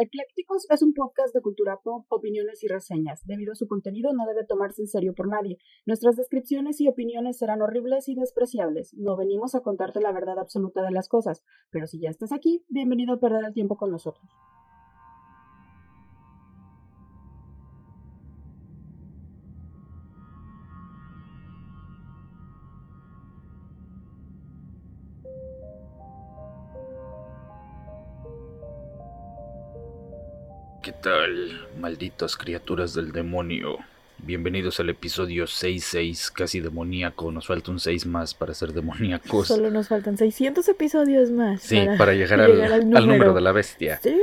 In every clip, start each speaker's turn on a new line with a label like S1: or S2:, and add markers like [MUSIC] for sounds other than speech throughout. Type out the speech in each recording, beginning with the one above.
S1: Eclécticos es un podcast de cultura pop, opiniones y reseñas. Debido a su contenido no debe tomarse en serio por nadie. Nuestras descripciones y opiniones serán horribles y despreciables. No venimos a contarte la verdad absoluta de las cosas, pero si ya estás aquí, bienvenido a perder el tiempo con nosotros.
S2: Tal, malditas criaturas del demonio? Bienvenidos al episodio 66, casi demoníaco. Nos falta un 6 más para ser demoníacos.
S1: Solo nos faltan 600 episodios más.
S2: Sí, para, llegar, al, número. de la bestia. Sí.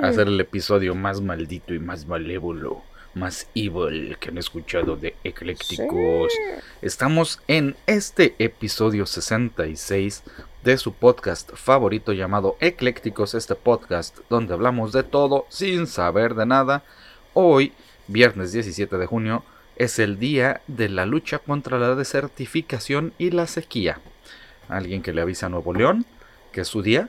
S2: Hacer el episodio más maldito y más malévolo, más evil que han escuchado de Eclécticos. Estamos en este episodio 66 de su podcast favorito llamado Eclécticos, este podcast donde hablamos de todo sin saber de nada. Hoy, viernes 17 de junio, es el día de la lucha contra la desertificación y la sequía. ¿Alguien que le avisa a Nuevo León que es su día?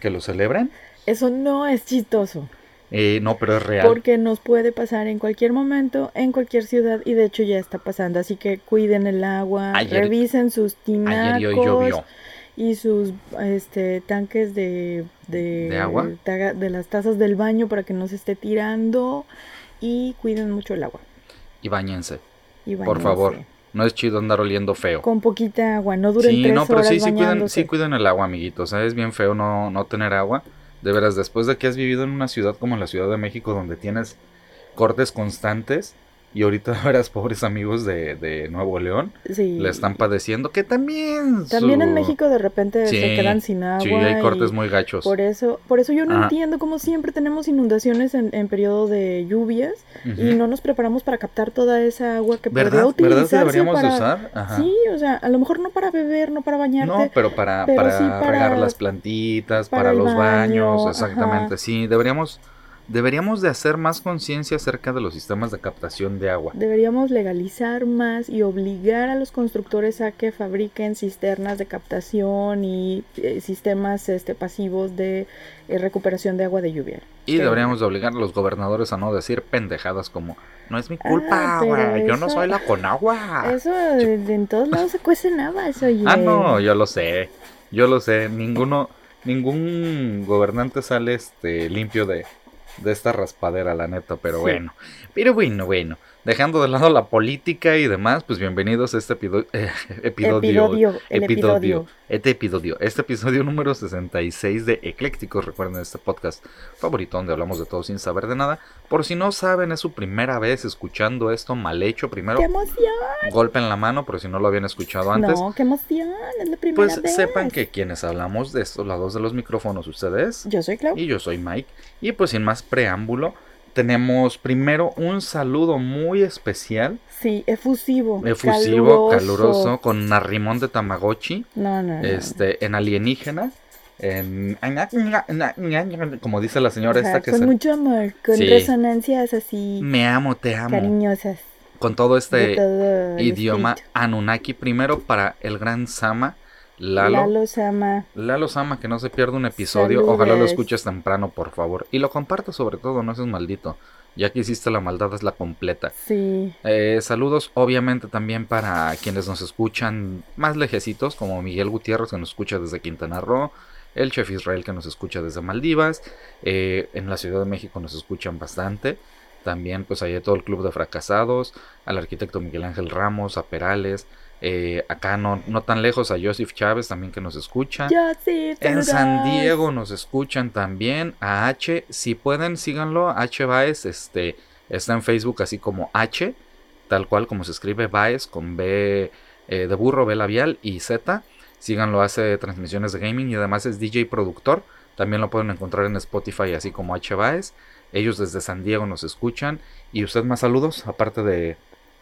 S2: ¿Que lo celebren?
S1: Eso no es chistoso.
S2: Eh, no, pero es real.
S1: Porque nos puede pasar en cualquier momento, en cualquier ciudad, y de hecho ya está pasando. Así que cuiden el agua, revisen sus tinacos. Ayer y hoy llovió y sus este tanques de, de,
S2: agua
S1: de las tazas del baño para que no se esté tirando y cuiden mucho el agua.
S2: Y bañense, por favor. No es chido andar oliendo feo.
S1: Con poquita agua no duren sí, no pero sí sí
S2: cuiden, sí cuiden el agua amiguitos es bien feo no no tener agua. De veras después de que has vivido en una ciudad como la Ciudad de México donde tienes cortes constantes y ahorita [LAUGHS] verás pobres amigos de, de Nuevo León sí. le están padeciendo que también
S1: también en México de repente se quedan sin agua
S2: sí hay cortes muy gachos.
S1: por eso por eso yo no entiendo cómo siempre tenemos inundaciones en, en periodo de lluvias y no nos preparamos para captar toda esa agua que
S2: podría
S1: utilizarse
S2: ¿verdad deberíamos de usar
S1: sí o sea a lo mejor no para beber no para bañarte
S2: no pero para para, regar las plantitas para, los baños exactamente sí deberíamos Deberíamos de hacer más conciencia acerca de los sistemas de captación de agua.
S1: Deberíamos legalizar más y obligar a los constructores a que fabriquen cisternas de captación y eh, sistemas este, pasivos de eh, recuperación de agua de lluvia.
S2: Y deberíamos de obligar a los gobernadores a no decir pendejadas como no es mi culpa, ah, yo no soy la con agua.
S1: Eso en todos lados se cuece nada, eso
S2: Ah, no, yo lo sé. Yo lo sé, ninguno ningún gobernante sale este limpio de de esta raspadera, la neta, pero bueno. Pero bueno, bueno. Dejando de lado la política y demás, pues bienvenidos a este [LAUGHS] episodio. Eh, episodio. Episodio. Este episodio. Este episodio número 66 de Eclécticos. Recuerden este podcast favorito donde hablamos de todo sin saber de nada. Por si no saben, es su primera vez escuchando esto mal hecho. Primero,
S1: ¡Qué emoción!
S2: Golpe en la mano, pero si no lo habían escuchado antes.
S1: No, qué emoción. Es la primera
S2: pues sepan que quienes hablamos de estos lados de los micrófonos, ustedes.
S1: Yo soy Clau.
S2: Y yo soy Mike. Y pues sin más preámbulo tenemos primero un saludo muy especial.
S1: Sí, efusivo.
S2: Efusivo, caluroso, con narrimón de Tamagotchi. No, no, Este, en alienígena. En, como dice la señora esta que
S1: con mucho amor, con resonancias así.
S2: Me amo, te amo.
S1: Cariñosas.
S2: Con todo este idioma Anunnaki primero para el gran Sama
S1: Lalo, Sama.
S2: Lalo Sama, que no se pierda un episodio. Ojalá lo escuches temprano, por favor. Y lo compartas sobre todo, no seas maldito. Ya que hiciste la maldad, es la completa.
S1: Sí.
S2: Eh, saludos, obviamente, también para quienes nos escuchan más lejecitos, como Miguel Gutiérrez, que nos escucha desde Quintana Roo. El chef Israel, que nos escucha desde Maldivas. Eh, en la Ciudad de México nos escuchan bastante. También, pues, hay todo el Club de Fracasados. Al arquitecto Miguel Ángel Ramos, a Perales eh, acá no, no tan lejos a Joseph Chávez también que nos escucha. en San Diego nos escuchan también. A H, si pueden, síganlo. H Baez, este, está en Facebook así como H, tal cual como se escribe Baez con B eh, de burro, B labial y Z. Síganlo, hace transmisiones de gaming y además es DJ productor. También lo pueden encontrar en Spotify así como H Baez. Ellos desde San Diego nos escuchan. Y usted más saludos, aparte de,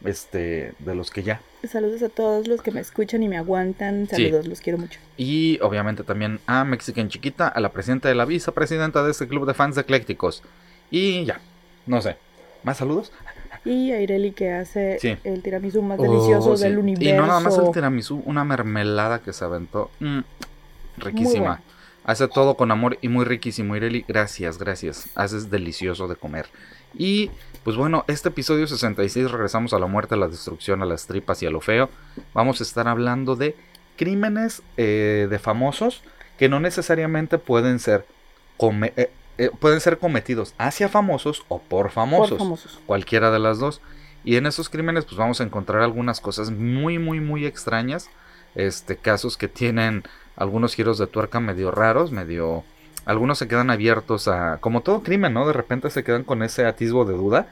S2: este, de los que ya.
S1: Saludos a todos los que me escuchan y me aguantan. Saludos, los quiero mucho.
S2: Y obviamente también a Mexican Chiquita, a la presidenta de la vicepresidenta de este club de fans eclécticos. Y ya, no sé. ¿Más saludos?
S1: Y a Ireli que hace el tiramisú más delicioso oh, del universo.
S2: Y no nada más el tiramisú, una mermelada que se aventó. Mm, riquísima. Hace todo con amor y muy riquísimo. Ireli, gracias, gracias. Haces delicioso de comer. Y pues bueno, este episodio 66 regresamos a la muerte, a la destrucción, a las tripas y a lo feo. Vamos a estar hablando de crímenes eh, de famosos que no necesariamente pueden ser, eh, eh, pueden ser cometidos hacia famosos o por famosos, por famosos. Cualquiera de las dos. Y en esos crímenes pues vamos a encontrar algunas cosas muy, muy, muy extrañas. Este, casos que tienen algunos giros de tuerca medio raros, medio... Algunos se quedan abiertos a... Como todo crimen, ¿no? De repente se quedan con ese atisbo de duda.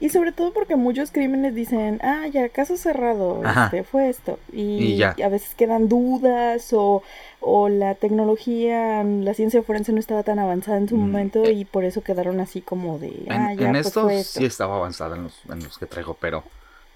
S1: Y sobre todo porque muchos crímenes dicen, ah, ya, caso cerrado, este, fue esto. Y, ya. a veces quedan dudas o, o, la tecnología, la ciencia forense no estaba tan avanzada en su mm, momento eh. y por eso quedaron así como de,
S2: ah, ya, en pues estos sí estaba avanzada en los, en los que traigo, pero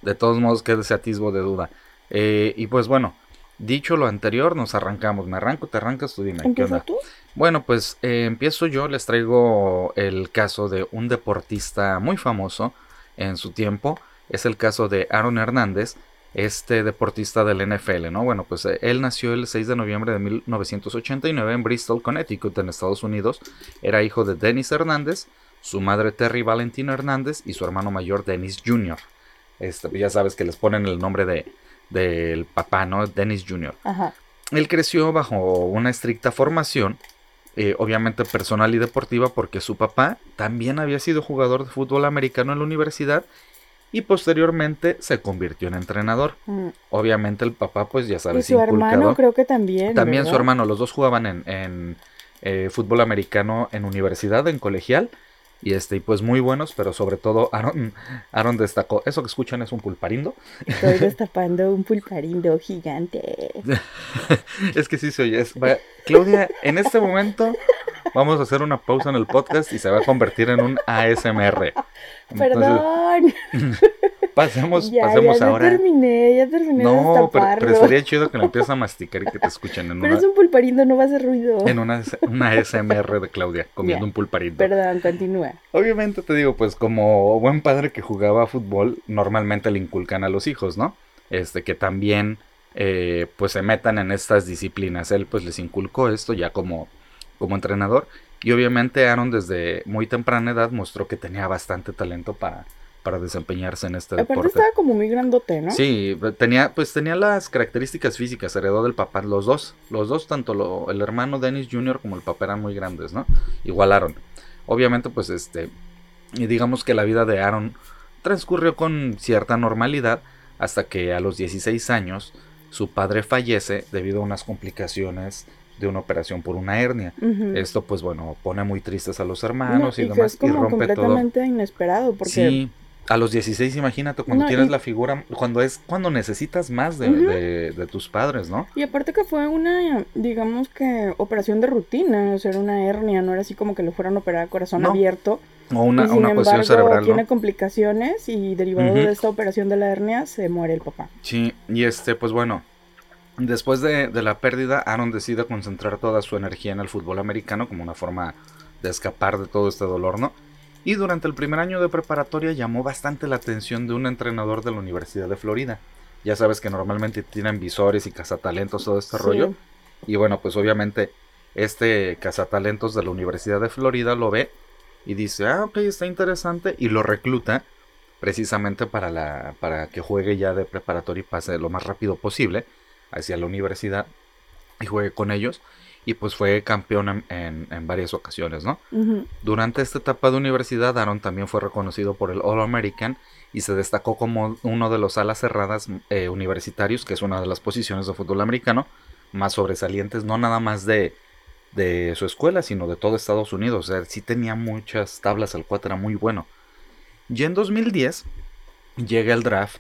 S2: de todos modos queda ese atisbo de duda. Eh, y pues bueno, Dicho lo anterior, nos arrancamos. Me arranco, te arrancas, tú dime. ¿Qué onda? Tú? Bueno, pues eh, empiezo yo. Les traigo el caso de un deportista muy famoso en su tiempo. Es el caso de Aaron Hernández, este deportista del NFL, ¿no? Bueno, pues eh, él nació el 6 de noviembre de 1989 en Bristol, Connecticut, en Estados Unidos. Era hijo de Dennis Hernández, su madre Terry Valentina Hernández y su hermano mayor Dennis Jr. Este, ya sabes que les ponen el nombre de, del papá, ¿no? Dennis Jr. Ajá. Él creció bajo una estricta formación, eh, obviamente personal y deportiva, porque su papá también había sido jugador de fútbol americano en la universidad y posteriormente se convirtió en entrenador. Mm. Obviamente el papá, pues ya sabes,
S1: y su hermano creo que también.
S2: También su hermano, los dos jugaban en, eh, fútbol americano en universidad, en colegial. Y este, y pues muy buenos, pero sobre todo Aaron, Aaron destacó. Eso que escuchan es un pulparindo.
S1: Estoy destapando un pulparindo gigante. [LAUGHS]
S2: es que sí se oye. Claudia, en este momento vamos a hacer una pausa en el podcast y se va a convertir en un ASMR.
S1: Perdón. [LAUGHS]
S2: Pasemos, pasemos
S1: ya,
S2: ahora.
S1: Ya terminé, ya terminé
S2: no, pero, pero, sería chido que lo empieces a masticar y que te escuchen.
S1: En pero es un pulparindo, no va a hacer ruido.
S2: En una, una SMR de Claudia, comiendo un pulparindo.
S1: Perdón, continúa.
S2: Obviamente te digo, pues como buen padre que jugaba fútbol, normalmente le inculcan a los hijos, ¿no? Este, que también eh, pues se metan en estas disciplinas. Él pues les inculcó esto ya como, como entrenador. Y obviamente Aaron desde muy temprana edad mostró que tenía bastante talento para para desempeñarse en este
S1: Aparte
S2: deporte.
S1: estaba como muy grandote, ¿no?
S2: Sí, tenía, pues tenía las características físicas, heredó del papá, los dos, los dos, tanto el hermano Dennis Jr. como el papá eran muy grandes, ¿no? Igualaron. Obviamente, pues este, y digamos que la vida de Aaron transcurrió con cierta normalidad hasta que a los 16 años su padre fallece debido a unas complicaciones de una operación por una hernia. Esto pues bueno, pone muy tristes a los hermanos y, demás
S1: y rompe completamente inesperado porque
S2: sí, a los 16, imagínate, cuando tienes la figura, cuando es cuando necesitas más de, de, tus padres, ¿no?
S1: Y aparte que fue una, digamos que, operación de rutina, o sea, era una hernia, no era así como que le fueran a operar a corazón abierto.
S2: O una, una cuestión cerebral.
S1: Tiene complicaciones y derivado de esta operación de la hernia se muere el papá.
S2: Sí, y este, pues bueno, después de, de la pérdida, Aaron decide concentrar toda su energía en el fútbol americano como una forma de escapar de todo este dolor, ¿no? y durante el primer año de preparatoria llamó bastante la atención de un entrenador de la Universidad de Florida. Ya sabes que normalmente tienen visores y cazatalentos, todo este rollo. Y bueno, pues obviamente este cazatalentos de la Universidad de Florida lo ve y dice, ah, ok, está interesante, y lo recluta precisamente para, la, para que juegue ya de preparatoria y pase lo más rápido posible hacia la universidad y juegue con ellos y pues fue campeón en, varias ocasiones, ¿no? Durante esta etapa de universidad, Aaron también fue reconocido por el All American y se destacó como uno de los alas cerradas eh, universitarios, que es una de las posiciones de fútbol americano más sobresalientes, no nada más de, de su escuela, sino de todo Estados Unidos. O sea, sí tenía muchas tablas, el cuatro era muy bueno. Y en 2010 llega el draft,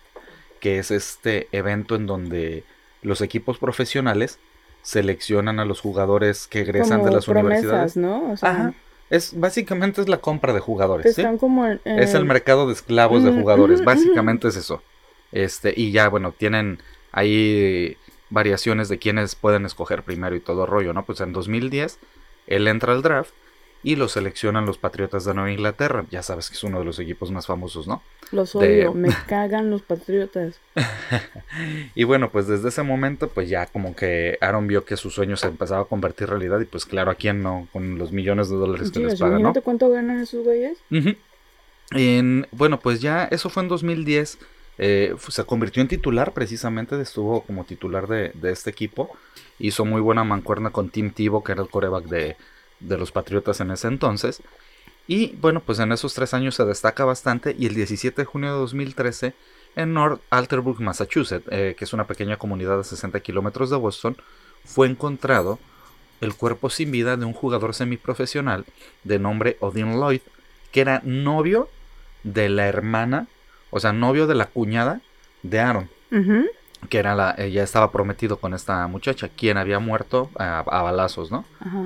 S2: que es este evento en donde los equipos profesionales seleccionan a los jugadores que egresan de las universidades.
S1: ¿no?
S2: Ajá. Es, básicamente es la compra de jugadores. Como, Es el mercado de esclavos de jugadores. básicamente es eso. Este, y ya, bueno, tienen ahí variaciones de quienes pueden escoger primero y todo rollo, ¿no? Pues en 2010 él entra al draft y lo seleccionan los Patriotas de Nueva Inglaterra. Ya sabes que es uno de los equipos más famosos, ¿no?
S1: Los odio, me cagan los Patriotas. [LAUGHS]
S2: y bueno, pues desde ese momento, pues ya como que Aaron vio que su sueño se empezaba a convertir en realidad y pues claro, ¿a quién no? Con los millones de dólares que les pagan, ¿no?
S1: cuánto ganan esos güeyes?
S2: en, bueno, pues ya eso fue en 2010. Eh, se convirtió en titular precisamente, estuvo como titular de, de, este equipo. Hizo muy buena mancuerna con Tim Tebow, que era el coreback de, de los Patriotas en ese entonces. Y bueno, pues en esos tres años se destaca bastante y el 17 de junio de 2013 en North Alterbrook, Massachusetts, eh, que es una pequeña comunidad de 60 kilómetros de Boston, fue encontrado el cuerpo sin vida de un jugador semiprofesional de nombre Odin Lloyd, que era novio de la hermana, o sea, novio de la cuñada de Aaron, que era la, ya estaba prometido con esta muchacha, quien había muerto a, balazos, ¿no? Ajá.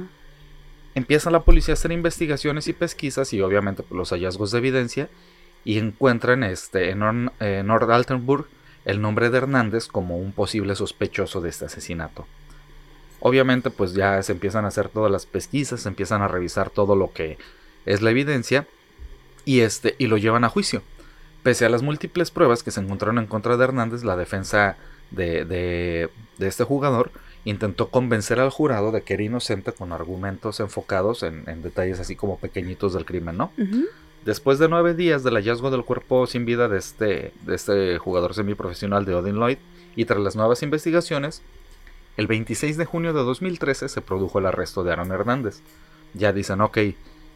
S2: Empieza la policía a hacer investigaciones y pesquisas y obviamente pues, los hallazgos de evidencia y encuentran este, en, North Altenburg el nombre de Hernández como un posible sospechoso de este asesinato. Obviamente pues ya se empiezan a hacer todas las pesquisas, se empiezan a revisar todo lo que es la evidencia y, este, y lo llevan a juicio. Pese a las múltiples pruebas que se encontraron en contra de Hernández, la defensa de, de, de este jugador intentó convencer al jurado de que era inocente con argumentos enfocados en, detalles así como pequeñitos del crimen, ¿no? Después de nueve días del hallazgo del cuerpo sin vida de este, de este jugador semiprofesional de Odin Lloyd y tras las nuevas investigaciones, el 26 de junio de 2013 se produjo el arresto de Aaron Hernández. Ya dicen, ok,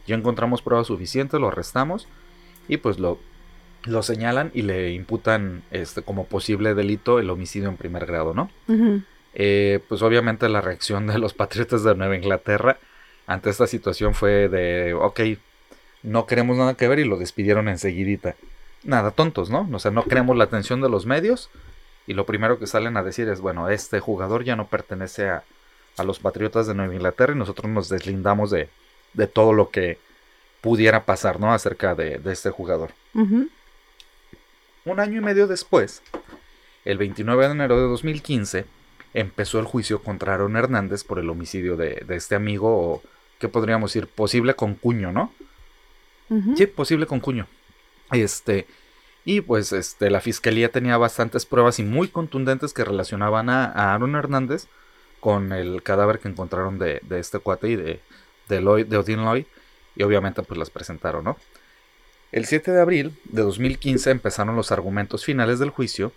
S2: ya encontramos pruebas suficientes, lo arrestamos y pues lo, lo señalan y le imputan este, como posible delito el homicidio en primer grado, ¿no? Eh, pues obviamente la reacción de los patriotas de Nueva Inglaterra ante esta situación fue de, ok, no queremos nada que ver y lo despidieron enseguidita. Nada, tontos, ¿no? O sea, no queremos la atención de los medios y lo primero que salen a decir es, bueno, este jugador ya no pertenece a, a los patriotas de Nueva Inglaterra y nosotros nos deslindamos de, de todo lo que pudiera pasar, ¿no? Acerca de, de este jugador. Un año y medio después, el 29 de enero de 2015, empezó el juicio contra Aaron Hernández por el homicidio de, este amigo, o ¿qué podríamos decir? Posible con cuño, ¿no? Sí, posible con cuño. Este, y pues este, la fiscalía tenía bastantes pruebas y muy contundentes que relacionaban a, Aaron Hernández con el cadáver que encontraron de, este cuate y de, de, Lloyd, de Odin Lloyd. Y obviamente pues las presentaron, ¿no? El 7 de abril de 2015 empezaron los argumentos finales del juicio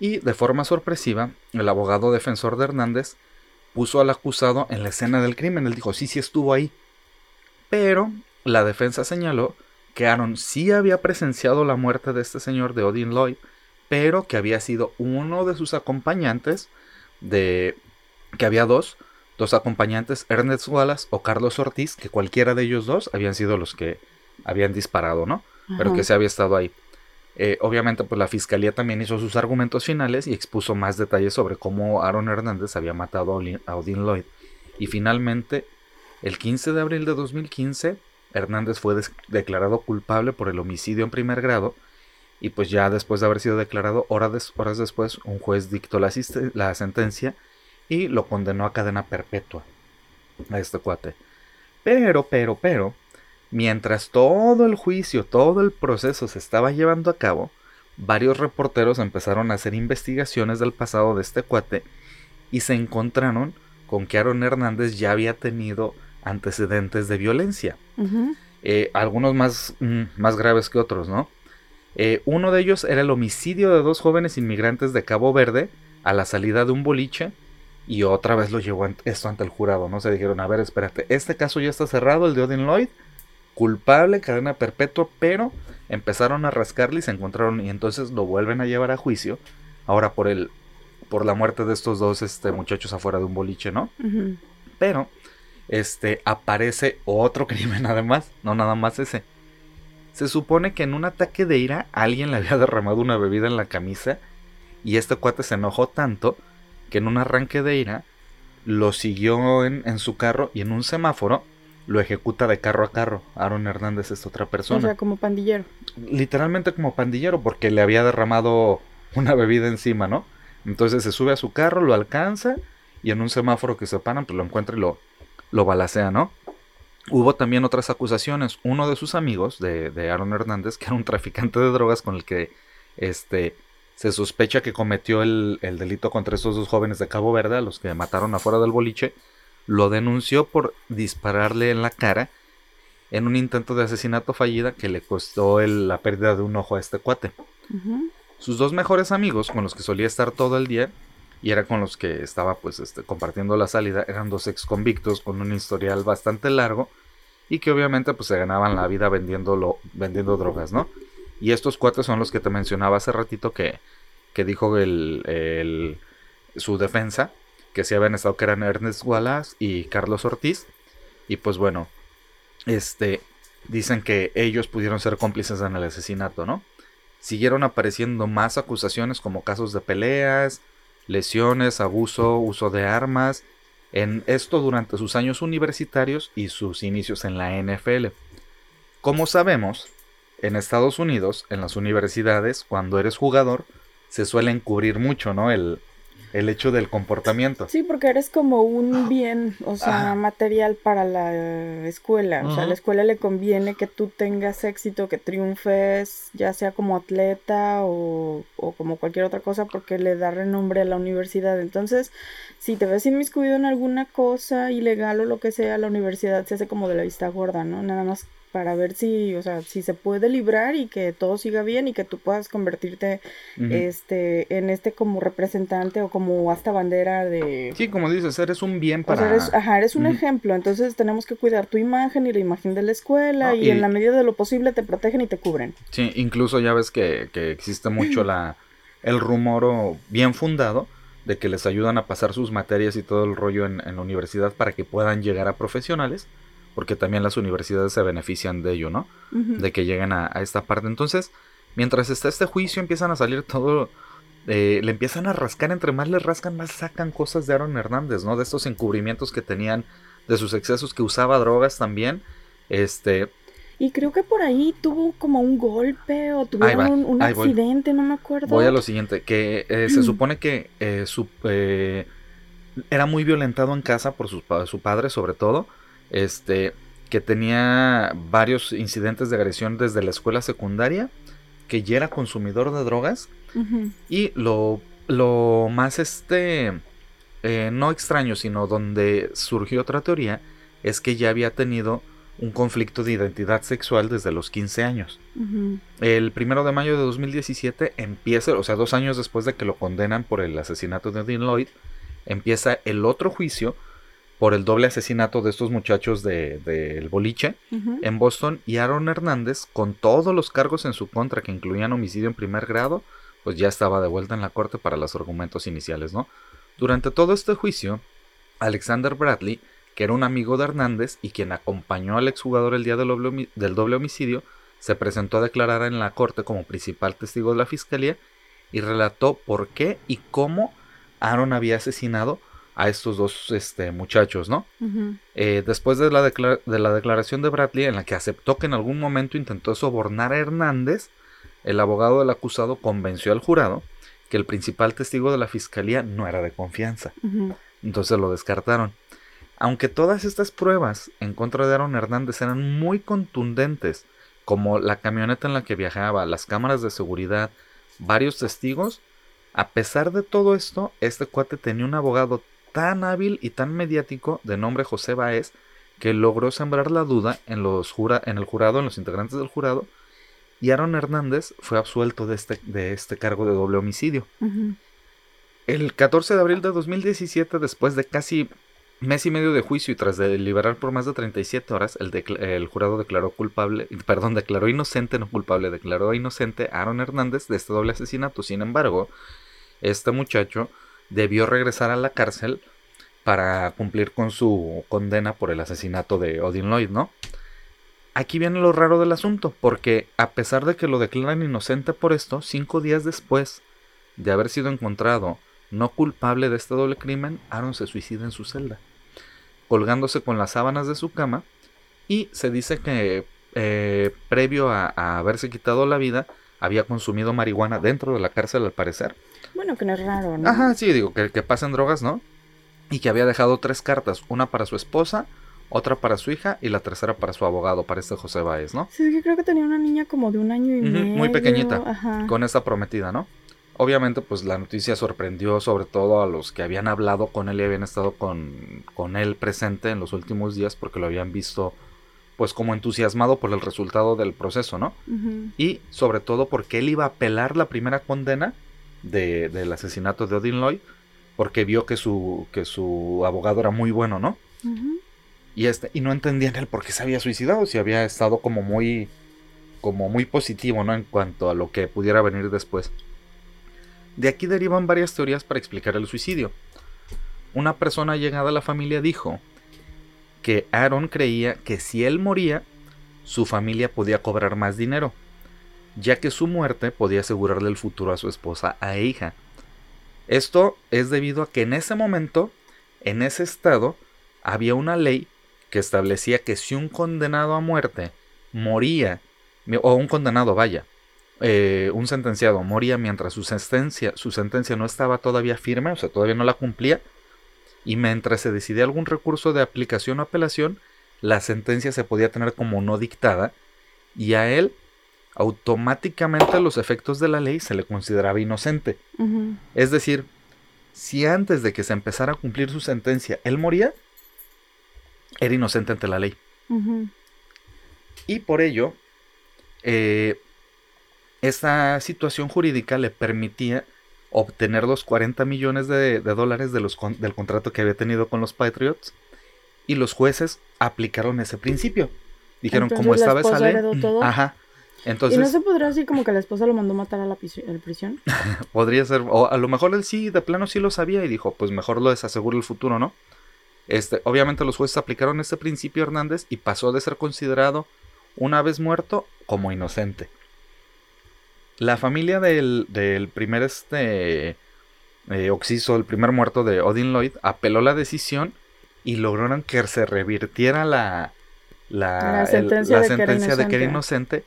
S2: y de forma sorpresiva, el abogado defensor de Hernández puso al acusado en la escena del crimen. Él dijo, sí, sí estuvo ahí. Pero la defensa señaló que Aaron sí había presenciado la muerte de este señor de Odin Lloyd, pero que había sido uno de sus acompañantes de... que había dos, dos acompañantes, Ernest Wallace o Carlos Ortiz, que cualquiera de ellos dos habían sido los que habían disparado, ¿no? Pero que se había estado ahí. Eh, obviamente, pues la fiscalía también hizo sus argumentos finales y expuso más detalles sobre cómo Aaron Hernández había matado a Odin Lloyd. Y finalmente, el 15 de abril de 2015, Hernández fue declarado culpable por el homicidio en primer grado. Y pues ya después de haber sido declarado, horas, horas después, un juez dictó la, la sentencia y lo condenó a cadena perpetua a este cuate. Pero, pero, pero, Mientras todo el juicio, todo el proceso se estaba llevando a cabo, varios reporteros empezaron a hacer investigaciones del pasado de este cuate y se encontraron con que Aaron Hernández ya había tenido antecedentes de violencia. Eh, algunos más, mm, más, graves que otros, ¿no? Eh, uno de ellos era el homicidio de dos jóvenes inmigrantes de Cabo Verde a la salida de un boliche y otra vez lo llevó esto ante el jurado, ¿no? Se dijeron, a ver, espérate, este caso ya está cerrado, el de Odin Lloyd, culpable, cadena perpetua, pero empezaron a rascarle y se encontraron y entonces lo vuelven a llevar a juicio. Ahora por el por la muerte de estos dos este, muchachos afuera de un boliche, ¿no? Pero este aparece otro [LAUGHS] crimen además, no nada más ese. Se supone que en un ataque de ira alguien le había [LAUGHS] derramado una bebida en la camisa y este cuate se enojó tanto que en un arranque de ira lo siguió en, en su carro y en un semáforo lo ejecuta de carro a carro. Aaron Hernández es otra persona. O
S1: sea, como pandillero.
S2: Literalmente como pandillero, porque le había derramado una bebida encima, ¿no? Entonces se sube a su carro, lo alcanza y en un semáforo que se paran, pues lo encuentra y lo, lo balacea, ¿no? Hubo también otras acusaciones. Uno de sus amigos, de, de Aaron Hernández, que era un traficante de drogas con el que este, se sospecha que cometió el, el, delito contra estos dos jóvenes de Cabo Verde, a los que mataron afuera del boliche, lo denunció por dispararle en la cara en un intento de asesinato fallida que le costó el, la pérdida de un ojo a este cuate. Sus dos mejores amigos, con los que solía estar todo el día, y era con los que estaba pues este, compartiendo la salida, eran dos ex convictos con un historial bastante largo y que obviamente pues se ganaban la vida vendiendo, vendiendo drogas, ¿no? Y estos cuatro son los que te mencionaba hace ratito que, que dijo el, el, su defensa, que se habían estado que eran Ernest Wallace y Carlos Ortiz. Y pues bueno, este, dicen que ellos pudieron ser cómplices en el asesinato, ¿no? Siguieron apareciendo más acusaciones como casos de peleas, lesiones, abuso, uso de armas, en esto durante sus años universitarios y sus inicios en la NFL. Como sabemos, en Estados Unidos, en las universidades, cuando eres jugador, se suelen cubrir mucho, ¿no? El, el hecho del comportamiento.
S1: Sí, porque eres como un bien, o sea, material para la escuela. O sea, a la escuela le conviene que tú tengas éxito, que triunfes, ya sea como atleta o, o como cualquier otra cosa, porque le da renombre a la universidad. Entonces, si te ves inmiscuido en alguna cosa ilegal o lo que sea, la universidad se hace como de la vista gorda, ¿no? Nada más para ver si, o sea, si se puede librar y que todo siga bien y que tú puedas convertirte este en este como representante o como hasta bandera de
S2: Sí, como dices, eres un bien para
S1: eres, ajá, eres un ejemplo, entonces tenemos que cuidar tu imagen y la imagen de la escuela y, en la medida de lo posible te protegen y te cubren.
S2: Sí, incluso ya ves que, que existe mucho [CLEARS THROAT] la el rumor bien fundado de que les ayudan a pasar sus materias y todo el rollo en, en la universidad para que puedan llegar a profesionales porque también las universidades se benefician de ello, ¿no? De que lleguen a, esta parte. Entonces, mientras está este juicio, empiezan a salir todo, eh, le empiezan a rascar, entre más le rascan, más sacan cosas de Aaron Hernández, ¿no? De estos encubrimientos que tenían, de sus excesos, que usaba drogas también, este...
S1: Y creo que por ahí tuvo como un golpe o tuvieron un, accidente, no me acuerdo.
S2: Voy a lo siguiente, que eh, se supone que eh, su, era muy violentado en casa por su, su padre sobre todo este, que tenía varios incidentes de agresión desde la escuela secundaria, que ya era consumidor de drogas y lo, lo más este, eh, no extraño, sino donde surgió otra teoría, es que ya había tenido un conflicto de identidad sexual desde los 15 años. El primero de mayo de 2017 empieza, o sea, dos años después de que lo condenan por el asesinato de Dean Lloyd, empieza el otro juicio por el doble asesinato de estos muchachos del de, boliche en Boston y Aaron Hernández, con todos los cargos en su contra que incluían homicidio en primer grado, pues ya estaba de vuelta en la corte para los argumentos iniciales, ¿no? Durante todo este juicio, Alexander Bradley, que era un amigo de Hernández y quien acompañó al exjugador el día del doble, del doble homicidio, se presentó a declarar en la corte como principal testigo de la fiscalía y relató por qué y cómo Aaron había asesinado a estos dos este, muchachos, ¿no? Eh, después de la, de la declaración de Bradley, en la que aceptó que en algún momento intentó sobornar a Hernández, el abogado del acusado convenció al jurado que el principal testigo de la fiscalía no era de confianza. Entonces lo descartaron. Aunque todas estas pruebas en contra de Aaron Hernández eran muy contundentes, como la camioneta en la que viajaba, las cámaras de seguridad, varios testigos, a pesar de todo esto, este cuate tenía un abogado tan hábil y tan mediático de nombre José Baez que logró sembrar la duda en, los en el jurado, en los integrantes del jurado, y Aaron Hernández fue absuelto de este, de este cargo de doble homicidio. El 14 de abril de 2017, después de casi mes y medio de juicio y tras deliberar por más de 37 horas, el, el, jurado declaró culpable, perdón, declaró inocente, no culpable, declaró inocente a Aaron Hernández de este doble asesinato. Sin embargo, este muchacho debió regresar a la cárcel para cumplir con su condena por el asesinato de Odin Lloyd, ¿no? Aquí viene lo raro del asunto, porque a pesar de que lo declaran inocente por esto, cinco días después de haber sido encontrado no culpable de este doble crimen, Aaron se suicida en su celda, colgándose con las sábanas de su cama, y se dice que eh, previo a, haberse quitado la vida, había consumido marihuana dentro de la cárcel al parecer.
S1: Bueno, que no es raro, ¿no?
S2: Ajá, sí, digo, que, que pasen drogas, ¿no? Y que había dejado tres cartas, una para su esposa, otra para su hija y la tercera para su abogado, para este José Báez, ¿no?
S1: Sí, yo creo que tenía una niña como de un año y medio.
S2: Muy pequeñita, con esta prometida, ¿no? Obviamente, pues la noticia sorprendió sobre todo a los que habían hablado con él y habían estado con, con él presente en los últimos días porque lo habían visto pues como entusiasmado por el resultado del proceso, ¿no? Y sobre todo porque él iba a apelar la primera condena de, del asesinato de Odin Lloyd porque vio que su, que su abogado era muy bueno, ¿no? Y, este, y no entendían él por qué se había suicidado, si había estado como muy, como muy positivo, ¿no? En cuanto a lo que pudiera venir después. De aquí derivan varias teorías para explicar el suicidio. Una persona llegada a la familia dijo que Aaron creía que si él moría, su familia podía cobrar más dinero, ya que su muerte podía asegurarle el futuro a su esposa e hija. Esto es debido a que en ese momento, en ese estado, había una ley que establecía que si un condenado a muerte moría, o un condenado vaya, eh, un sentenciado moría mientras su sentencia, su sentencia no estaba todavía firme, o sea, todavía no la cumplía, y mientras se decidía algún recurso de aplicación o apelación, la sentencia se podía tener como no dictada, y a él automáticamente a los efectos de la ley se le consideraba inocente. Es decir, si antes de que se empezara a cumplir su sentencia él moría, era inocente ante la ley. Y por ello, eh, esta situación jurídica le permitía obtener los 40 millones de, dólares de los, del contrato que había tenido con los Patriots y los jueces aplicaron ese principio. Dijeron, como estaba esa ley, ajá. Entonces,
S1: ¿Y no se podría decir como que la esposa lo mandó matar a la, prisión? [LAUGHS]
S2: podría ser, o a lo mejor él sí, de plano sí lo sabía y dijo, pues mejor lo desasegura el futuro, ¿no? Este, obviamente los jueces aplicaron este principio Hernández y pasó de ser considerado una vez muerto como inocente. La familia del, primer este, eh, Oxiso, el primer muerto de Odin Lloyd, apeló la decisión y lograron que se revirtiera la, la, sentencia, de, que era inocente.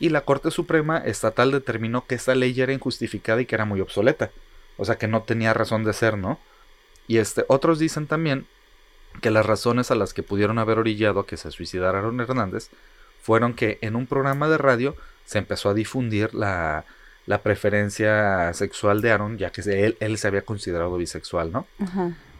S2: Y la Corte Suprema Estatal determinó que esta ley era injustificada y que era muy obsoleta. O sea que no tenía razón de ser, ¿no? Y este, otros dicen también que las razones a las que pudieron haber orillado que se suicidara Aaron Hernández fueron que en un programa de radio se empezó a difundir la, preferencia sexual de Aaron, ya que él, él se había considerado bisexual, ¿no?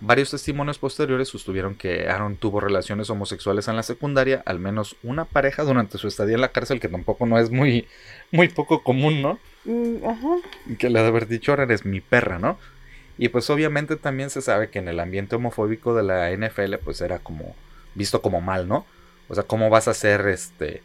S2: Varios testimonios posteriores sostuvieron que Aaron tuvo relaciones homosexuales en la secundaria, al menos una pareja durante su estadía en la cárcel, que tampoco no es muy, muy poco común, ¿no?
S1: Mm, ajá.
S2: Que le de haber dicho, Aaron es mi perra, ¿no? Y pues obviamente también se sabe que en el ambiente homofóbico de la NFL, pues era como visto como mal, ¿no? O sea, ¿cómo vas a ser este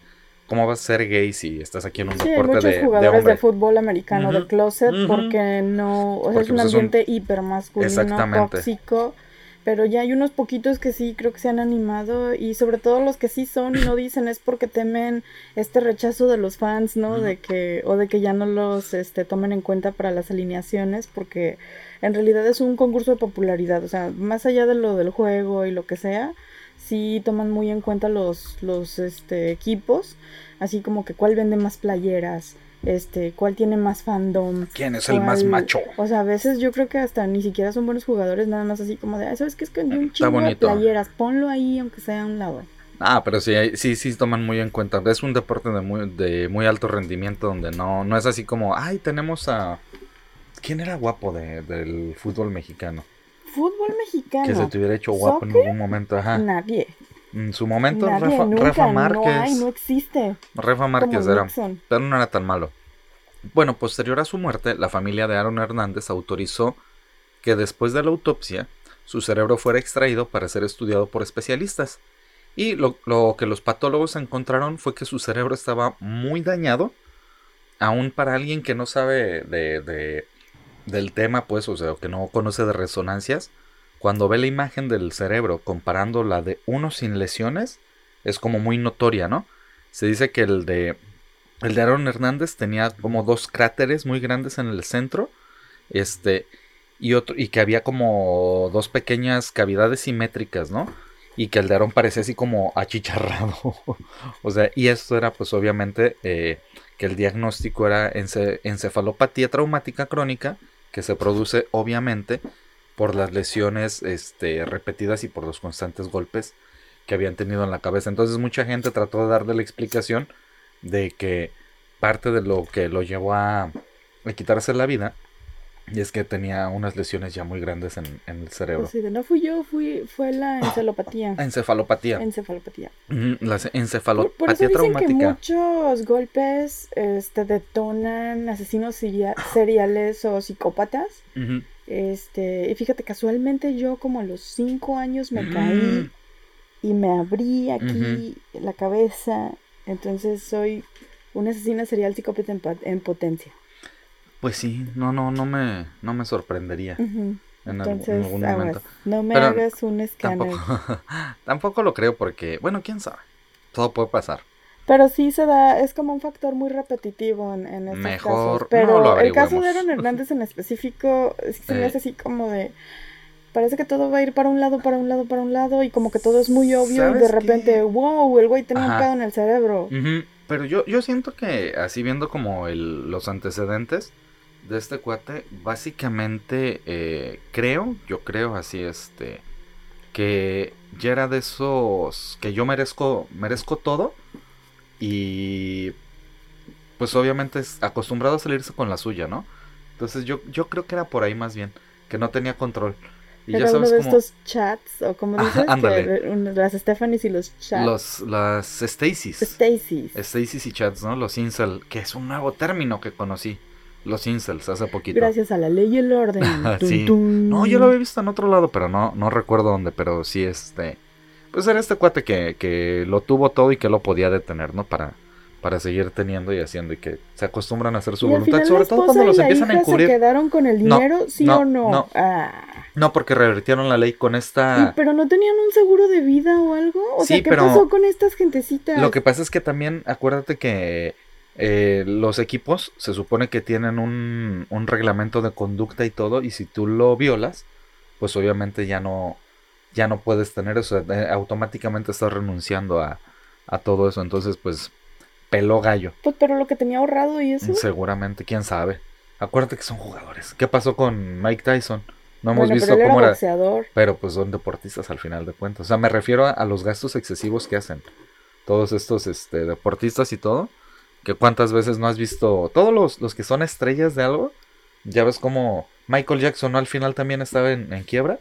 S2: ¿Cómo vas a ser gay si estás aquí en un deporte de,
S1: jugadores de, fútbol americano de closet porque no, o sea, es un pues, ambiente hiper masculino, tóxico, pero ya hay unos poquitos que sí creo que se han animado y sobre todo los que sí son y no [COUGHS] dicen es porque temen este rechazo de los fans, ¿no? De que o de que ya no los este tomen en cuenta para las alineaciones porque en realidad es un concurso de popularidad, o sea, más allá de lo del juego y lo que sea, sí toman muy en cuenta los, los este, equipos, así como que cuál vende más playeras, este, cuál tiene más fandom.
S2: ¿Quién es el más macho?
S1: O sea, a veces yo creo que hasta ni siquiera son buenos jugadores, nada más así como de, ¿sabes qué? Es que un chingo de playeras, ponlo ahí aunque sea a un lado.
S2: Ah, pero sí, sí, sí toman muy en cuenta. Es un deporte de muy, de muy alto rendimiento donde no, no es así como, ay, tenemos a... ¿Quién era guapo de, del fútbol mexicano?
S1: fútbol mexicano.
S2: Que se te hubiera hecho guapo en algún momento, ajá.
S1: Nadie.
S2: En su momento, Rafa, Márquez. No
S1: hay, no existe.
S2: Rafa Márquez era. Pero no era tan malo. Bueno, posterior a su muerte, la familia de Aaron Hernández autorizó que después de la autopsia, su cerebro fuera extraído para ser estudiado por especialistas. Y lo, que los patólogos encontraron fue que su cerebro estaba muy dañado, aún para alguien que no sabe de del tema, pues, o sea, que no conoce de resonancias, cuando ve la imagen del cerebro comparando la de uno sin lesiones, es como muy notoria, ¿no? Se dice que el de el de Aaron Hernández tenía como dos cráteres muy grandes en el centro, este y otro y que había como dos pequeñas cavidades simétricas, ¿no? Y que el de Aaron parecía así como achicharrado. [LAUGHS] o sea, y esto era pues obviamente eh, que el diagnóstico era encefalopatía traumática crónica que se produce obviamente por las lesiones este, repetidas y por los constantes golpes que habían tenido en la cabeza. Entonces mucha gente trató de darle la explicación de que parte de lo que lo llevó a, a quitarse la vida y es que tenía unas lesiones ya muy grandes en, en el cerebro.
S1: Pues sí, no fui yo, fui, fue la encefalopatía. [LAUGHS]
S2: Encefalopatía.
S1: Encefalopatía.
S2: Ujú, La
S1: Por,
S2: encefalopatía
S1: por eso dicen que
S2: traumática.
S1: muchos golpes este, detonan asesinos seria- seriales o psicópatas. Este, y fíjate, casualmente yo como a los cinco años me
S2: Mm.
S1: caí y me abrí aquí la cabeza. Entonces soy una asesina serial psicópata en, en potencia.
S2: Pues sí, no, no, no me, no me sorprendería en, algún- en
S1: Entonces,
S2: algún
S1: aguas,
S2: momento.
S1: no me
S2: Pero
S1: hagas un escáner.
S2: Tampoco, [LAUGHS] tampoco lo creo porque, bueno, quién sabe. Todo puede pasar.
S1: Pero sí se da, es como un factor muy repetitivo en, en estos
S2: Mejor
S1: casos. Pero
S2: no
S1: el caso de. Aaron Hernández en específico se me hace así como de... Parece que todo va a ir para un lado, para un lado, para un lado y como que todo es muy obvio y
S2: ¿Sabes
S1: de
S2: qué?
S1: repente, wow, el güey tenía un pedo en el cerebro.
S2: Pero yo, yo siento que así viendo como el, los antecedentes de este cuate, básicamente eh, creo, yo creo así, este, que ya era de esos que yo merezco, merezco todo y pues obviamente es acostumbrado a salirse con la suya, ¿no? Entonces yo, yo creo que era por ahí más bien, que no tenía control. Y ya
S1: uno
S2: sabes
S1: de
S2: cómo
S1: estos chats, o como dices, que un- las Stephanies y los chats.
S2: los, las Stacy's.
S1: Stacy's.
S2: Stacy's y chats, ¿no? Los incel, que es un nuevo término que conocí. Los incels, hace poquito.
S1: Gracias a la ley y el orden. [LAUGHS]
S2: Sí. No, yo lo había visto en otro lado, pero no, no recuerdo dónde, pero sí, este... Pues era este cuate que, que lo tuvo todo y que lo podía detener, ¿no? Para, para seguir teniendo y haciendo y que se acostumbran a hacer su
S1: Y
S2: voluntad,
S1: final
S2: sobre todo cuando los empiezan a encubrir.
S1: ¿Se quedaron con el
S2: No,
S1: dinero? ¿Sí
S2: no,
S1: o no?
S2: no.
S1: Ah.
S2: No, porque revertieron la ley con esta...
S1: pero no tenían un seguro de vida o algo. O sea,
S2: Sí,
S1: ¿qué
S2: pero-
S1: pasó con estas gentecitas?
S2: Lo que pasa es que también, acuérdate que eh, los equipos se supone que tienen un, un reglamento de conducta y todo, y si tú lo violas, pues obviamente ya no, ya no puedes tener eso, eh, automáticamente estás renunciando a, a todo eso, entonces pues peló gallo,
S1: Pues, pero lo que tenía ahorrado y eso.
S2: seguramente, quién sabe. Acuérdate que son jugadores. ¿Qué pasó con Mike Tyson? No hemos
S1: bueno,
S2: visto
S1: pero él
S2: cómo
S1: era
S2: era,
S1: boxeador.
S2: pero pues son deportistas al final de cuentas. O sea, me refiero a, a los gastos excesivos que hacen. Todos estos este, deportistas y todo. Que cuántas veces no has visto. Todos los, los que son estrellas de algo. Ya ves como Michael Jackson ¿no? al final también estaba en, en quiebra.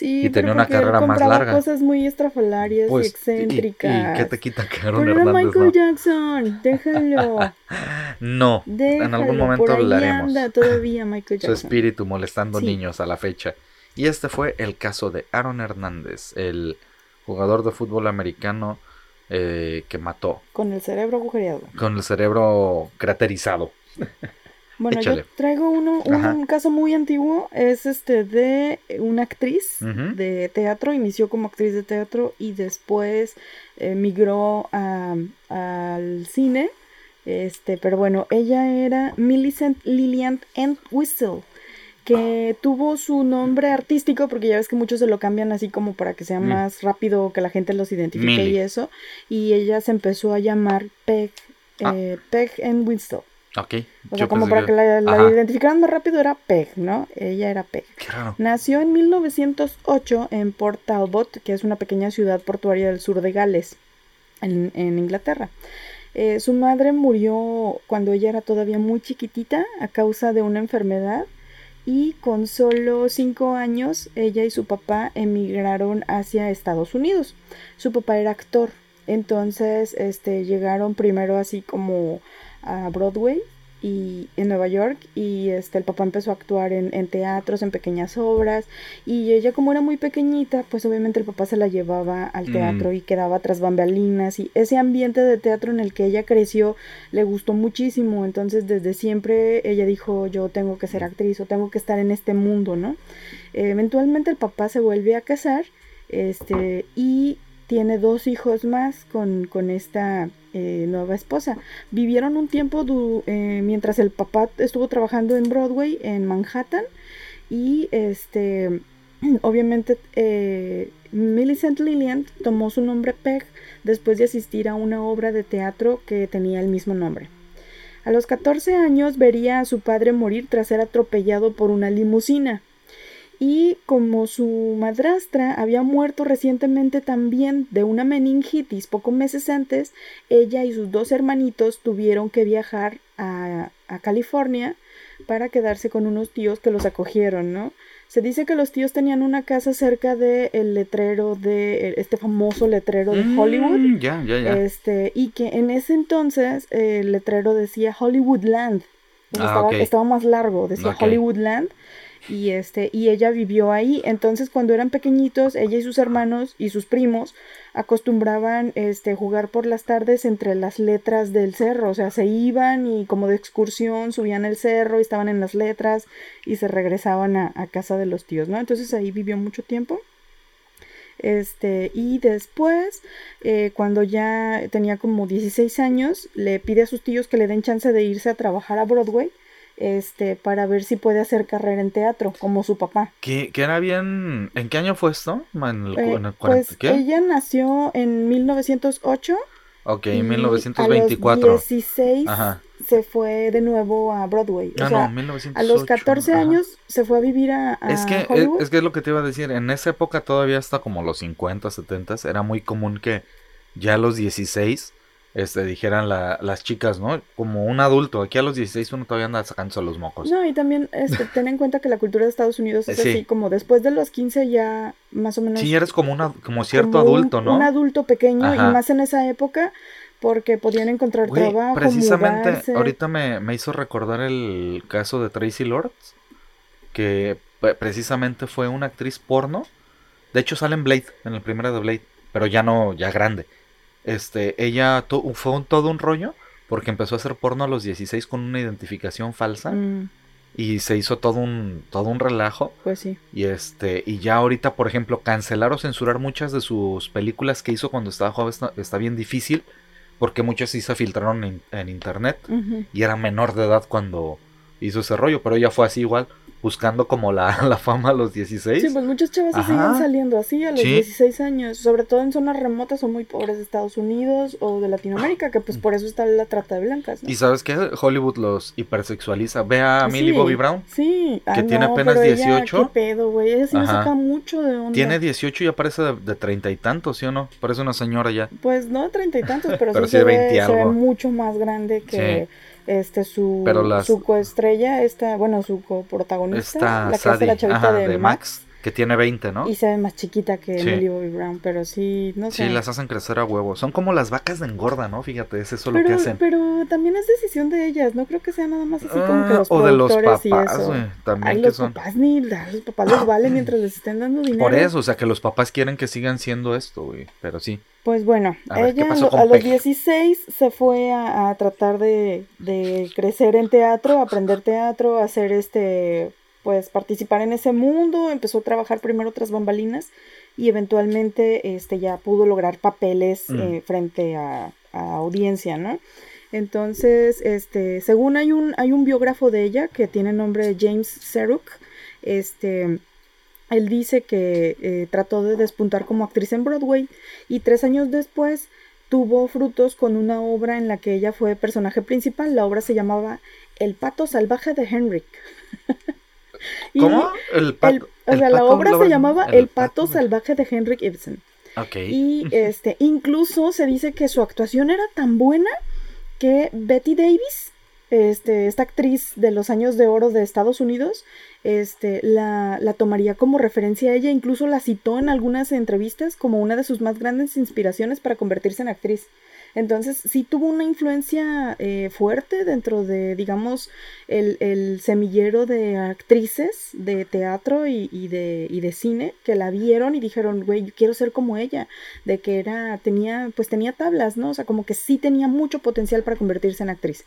S1: Sí,
S2: y tenía una carrera más larga.
S1: cosas muy estrafalarias
S2: Pues,
S1: y
S2: y-
S1: excéntricas.
S2: ¿Y, qué te quita que Aaron
S1: Pero era
S2: Hernández
S1: Michael
S2: no?
S1: Jackson, déjalo. [LAUGHS]
S2: No,
S1: déjalo.
S2: en algún momento
S1: por ahí
S2: hablaremos.
S1: anda todavía Michael [LAUGHS]
S2: Su
S1: Jackson.
S2: espíritu molestando
S1: Sí.
S2: niños a la fecha. Y este fue el caso de Aaron Hernández, el jugador de fútbol americano eh, que mató
S1: Con el cerebro agujereado.
S2: con el cerebro craterizado. [LAUGHS]
S1: Bueno,
S2: Échale.
S1: yo traigo uno, un, caso muy antiguo, es este de una actriz de teatro, inició como actriz de teatro y después eh, migró a- al cine, este, pero bueno, ella era Millicent Lillian Entwistle, que tuvo su nombre artístico, porque ya ves que muchos se lo cambian así como para que sea
S2: Mm.
S1: más rápido, que la gente los identifique
S2: Millie.
S1: y eso, y ella se empezó a llamar Peg,
S2: Ah.
S1: eh, Peg Entwistle.
S2: Ok.
S1: O
S2: yo
S1: sea, como para que la, la identificaran más rápido era Peg, ¿no? Ella era Peg.
S2: Qué raro.
S1: Nació en 1908 en Port Talbot, que es una pequeña ciudad portuaria del sur de Gales, en, en Inglaterra. Eh, su madre murió cuando ella era todavía muy chiquitita a causa de una enfermedad y con solo cinco años ella y su papá emigraron hacia Estados Unidos. Su papá era actor, entonces este, llegaron primero así como a Broadway y en Nueva York y este el papá empezó a actuar en, en teatros, en pequeñas obras y ella como era muy pequeñita pues obviamente el papá se la llevaba al
S2: Mm.
S1: teatro y quedaba tras bambalinas y ese ambiente de teatro en el que ella creció le gustó muchísimo entonces desde siempre ella dijo yo tengo que ser actriz o tengo que estar en este mundo no Eh, eventualmente el papá se vuelve a casar este y tiene dos hijos más con, con esta eh, nueva esposa. Vivieron un tiempo eh, mientras el papá estuvo trabajando en Broadway, en Manhattan, y este, [CLEARS THROAT] obviamente eh, Millicent Lillian tomó su nombre Peg después de asistir a una obra de teatro que tenía el mismo nombre. A los 14 años vería a su padre morir tras ser atropellado por una limusina. Y como su madrastra había muerto recientemente también de una meningitis pocos meses antes, ella y sus dos hermanitos tuvieron que viajar a, a California para quedarse con unos tíos que los acogieron, ¿no? Se dice que los tíos tenían una casa cerca del el letrero de este famoso letrero de Hollywood.
S2: Mm, ya, ya, ya.
S1: Este, y que en ese entonces el letrero decía Hollywoodland.
S2: Ah,
S1: estaba, estaba más largo, decía
S2: Ok.
S1: Hollywoodland. Y este, y ella vivió ahí. Entonces, cuando eran pequeñitos, ella y sus hermanos y sus primos acostumbraban este jugar por las tardes entre las letras del cerro. O sea, se iban y como de excursión subían el cerro y estaban en las letras y se regresaban a, casa de los tíos, ¿no? Entonces ahí vivió mucho tiempo. Este, y después, eh, cuando ya tenía como 16 años, le pide a sus tíos que le den chance de irse a trabajar a Broadway, este, para ver si puede hacer carrera en teatro, como su papá.
S2: Que, que era bien. ¿En qué año fue esto? ¿En el,
S1: Eh,
S2: en el 40?
S1: pues
S2: ¿Qué?
S1: ella nació en 1908
S2: Ok,
S1: y
S2: 1924.
S1: a los 16
S2: Ajá.
S1: se fue de nuevo a Broadway. O
S2: Ah,
S1: sea,
S2: no, 1908.
S1: a los 14
S2: ajá.
S1: años se fue a vivir a, a
S2: Es que, es,
S1: Hollywood.
S2: es que es lo que te iba a decir. En esa época, todavía hasta como los 50, 70, era muy común que ya a los 16 este, dijeran la- las chicas, ¿no? Como un adulto. Aquí a los 16 uno todavía anda sacándose los mocos.
S1: No, y también este, ten en cuenta que la cultura de Estados Unidos es
S2: Sí.
S1: así, como después de los 15 ya más o menos
S2: Sí, eres como, una, como cierto
S1: como un-
S2: adulto, ¿no?
S1: Un adulto pequeño
S2: Ajá.
S1: y más en esa época porque podían encontrar
S2: Güey,
S1: trabajo,
S2: precisamente,
S1: mudarse.
S2: ahorita me, me hizo recordar el caso de Tracy Lords, que precisamente fue una actriz porno. De hecho, sale en Blade, en el primero de Blade, pero ya no, ya grande. Este, ella fue un- todo un rollo porque empezó a hacer porno a los 16 con una identificación falsa
S1: Mm,
S2: y se hizo todo un, todo un relajo.
S1: pues sí.
S2: Y este, y ya ahorita, por ejemplo, cancelar o censurar muchas de sus películas que hizo cuando estaba joven está, está bien difícil. Porque muchas sí se filtraron en, en internet. Y era menor de edad cuando hizo ese rollo. Pero ella fue así igual, buscando como la, [LAUGHS] la fama a los 16.
S1: Sí, pues muchas chavas se
S2: Ajá.
S1: siguen saliendo así a los
S2: Sí.
S1: 16 años, sobre todo en zonas remotas o muy pobres de Estados Unidos o de Latinoamérica, que pues por eso está la trata de blancas, ¿no?
S2: Y sabes que Hollywood los hipersexualiza. Ve a Millie
S1: Sí,
S2: Bobby Brown.
S1: Sí,
S2: que tiene apenas
S1: pero ella,
S2: 18.
S1: ¿Qué pedo, güey? Ella sí me saca mucho de onda.
S2: Tiene 18 y ya parece de, treinta y tantos, ¿sí o no? Parece una señora ya.
S1: Pues no treinta y tantos, pero, [LAUGHS]
S2: Pero
S1: sí,
S2: sí
S1: se,
S2: de
S1: ve,
S2: 20 y
S1: se ve mucho más grande que este su,
S2: las-
S1: su coestrella, esta, bueno, su coprotagonista, la que hace la chavita
S2: ajá,
S1: de,
S2: de
S1: Max,
S2: Max, que tiene 20, ¿no?
S1: y se ve más chiquita que
S2: Sí.
S1: Millie Bobby Brown, pero sí, no sé.
S2: Sí, las hacen crecer a huevo. Son como las vacas de engorda, ¿no? Fíjate, es eso lo que hacen.
S1: pero también es decisión de ellas, no creo que sea nada más así como que
S2: Ah,
S1: los
S2: o de los papás, güey. También
S1: Ay,
S2: que
S1: los
S2: son.
S1: papás ni, a los papás les vale [CLEARS THROAT] mientras les estén dando dinero.
S2: Por eso, o sea, que los papás quieren que sigan siendo esto, güey. Pero sí.
S1: Pues bueno,
S2: A ver, ¿qué
S1: ella a los
S2: Peg?
S1: 16 se fue a, a tratar de, de crecer en teatro, aprender teatro, hacer este, pues participar en ese mundo, empezó a trabajar primero tras bambalinas y eventualmente este ya pudo lograr papeles
S2: Mm.
S1: eh, frente a, a audiencia, ¿no? Entonces, este, según hay un, hay un biógrafo de ella que tiene nombre de James Seruk, este, él dice que eh, trató de despuntar como actriz en Broadway y tres años después tuvo frutos con una obra en la que ella fue personaje principal. La obra se llamaba El pato salvaje de Henrik. [LAUGHS] [LAUGHS]
S2: ¿Cómo? El pato.
S1: el- o
S2: el
S1: sea, la obra se llamaba El, pato, salvaje de Henrik Ibsen. Y [LAUGHS] este, incluso se dice que su actuación era tan buena que Betty Davis, este, esta actriz de los años de oro de Estados Unidos, este, la, la tomaría como referencia a ella, incluso la citó en algunas entrevistas como una de sus más grandes inspiraciones para convertirse en actriz. Entonces sí tuvo una influencia eh, fuerte dentro de, digamos, el, el semillero de actrices de teatro y, y de, y de cine que la vieron y dijeron, güey, quiero ser como ella, de que era, tenía, pues tenía tablas, ¿no? O sea, como que sí tenía mucho potencial para convertirse en actriz.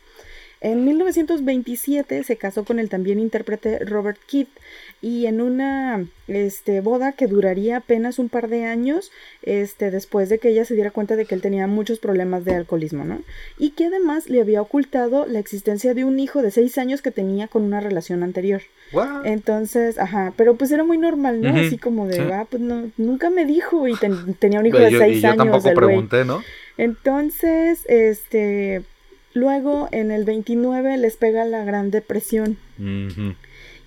S1: En 1927 se casó con el también intérprete Robert Kidd y en una este, boda que duraría apenas un par de años este, después de que ella se diera cuenta de que él tenía muchos problemas de alcoholismo, ¿no? Y que además le había ocultado la existencia de un hijo de seis años que tenía con una relación anterior.
S2: What?
S1: Entonces, ajá, pero pues era muy normal, ¿no? Así como de,
S2: sí.
S1: ah, pues no, nunca me dijo y ten- tenía un hijo de
S2: yo-
S1: seis
S2: y yo
S1: años.
S2: tampoco pregunté, ¿no?
S1: Entonces, este, luego en el 29 les pega la Gran Depresión.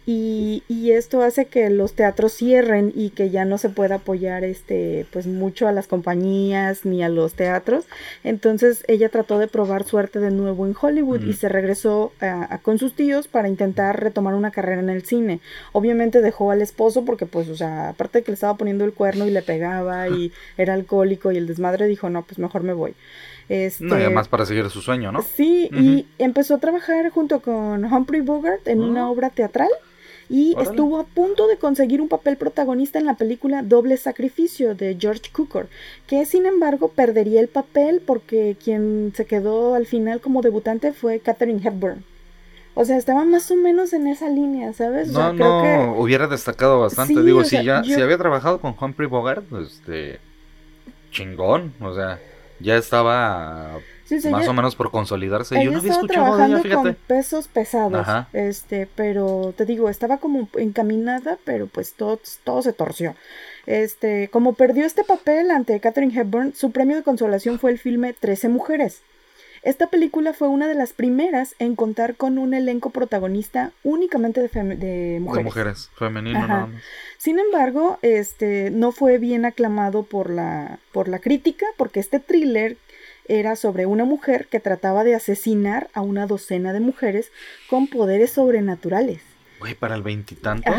S1: Y, y, esto hace que los teatros cierren y que ya no se pueda apoyar este pues mucho a las compañías ni a los teatros. Entonces ella trató de probar suerte de nuevo en Hollywood y se regresó a, con sus tíos para intentar retomar una carrera en el cine. Obviamente dejó al esposo porque pues o sea aparte de que le estaba poniendo el cuerno y le pegaba y era alcohólico y el desmadre dijo no pues mejor me voy este,
S2: no, y además para seguir su sueño, ¿no?
S1: Sí, y empezó a trabajar junto con Humphrey Bogart en una ah. obra teatral y estuvo a punto de conseguir un papel protagonista en la película Doble Sacrificio de George Cukor, que sin embargo perdería el papel porque quien se quedó al final como debutante fue Katherine Hepburn. O sea, estaba más o menos en esa línea, ¿sabes?
S2: No, no, hubiera destacado bastante. Digo, si ya, si había trabajado con Humphrey Bogart, este, chingón, o sea, ya estaba más o menos por consolidarse. Yo no había escuchado
S1: de ella, con pesos pesados. Este, pero te digo, estaba como encaminada, pero pues todo, todo se torció. Este, como perdió este papel ante Catherine Hepburn, su premio de consolación fue el filme Trece Mujeres. Esta película fue una de las primeras en contar con un elenco protagonista únicamente de, de mujeres.
S2: De mujeres, femenino nada más.
S1: Sin embargo, este no fue bien aclamado por la, por la crítica, porque este thriller era sobre una mujer que trataba de asesinar a una docena de mujeres con poderes sobrenaturales.
S2: Güey, para el veintitantos.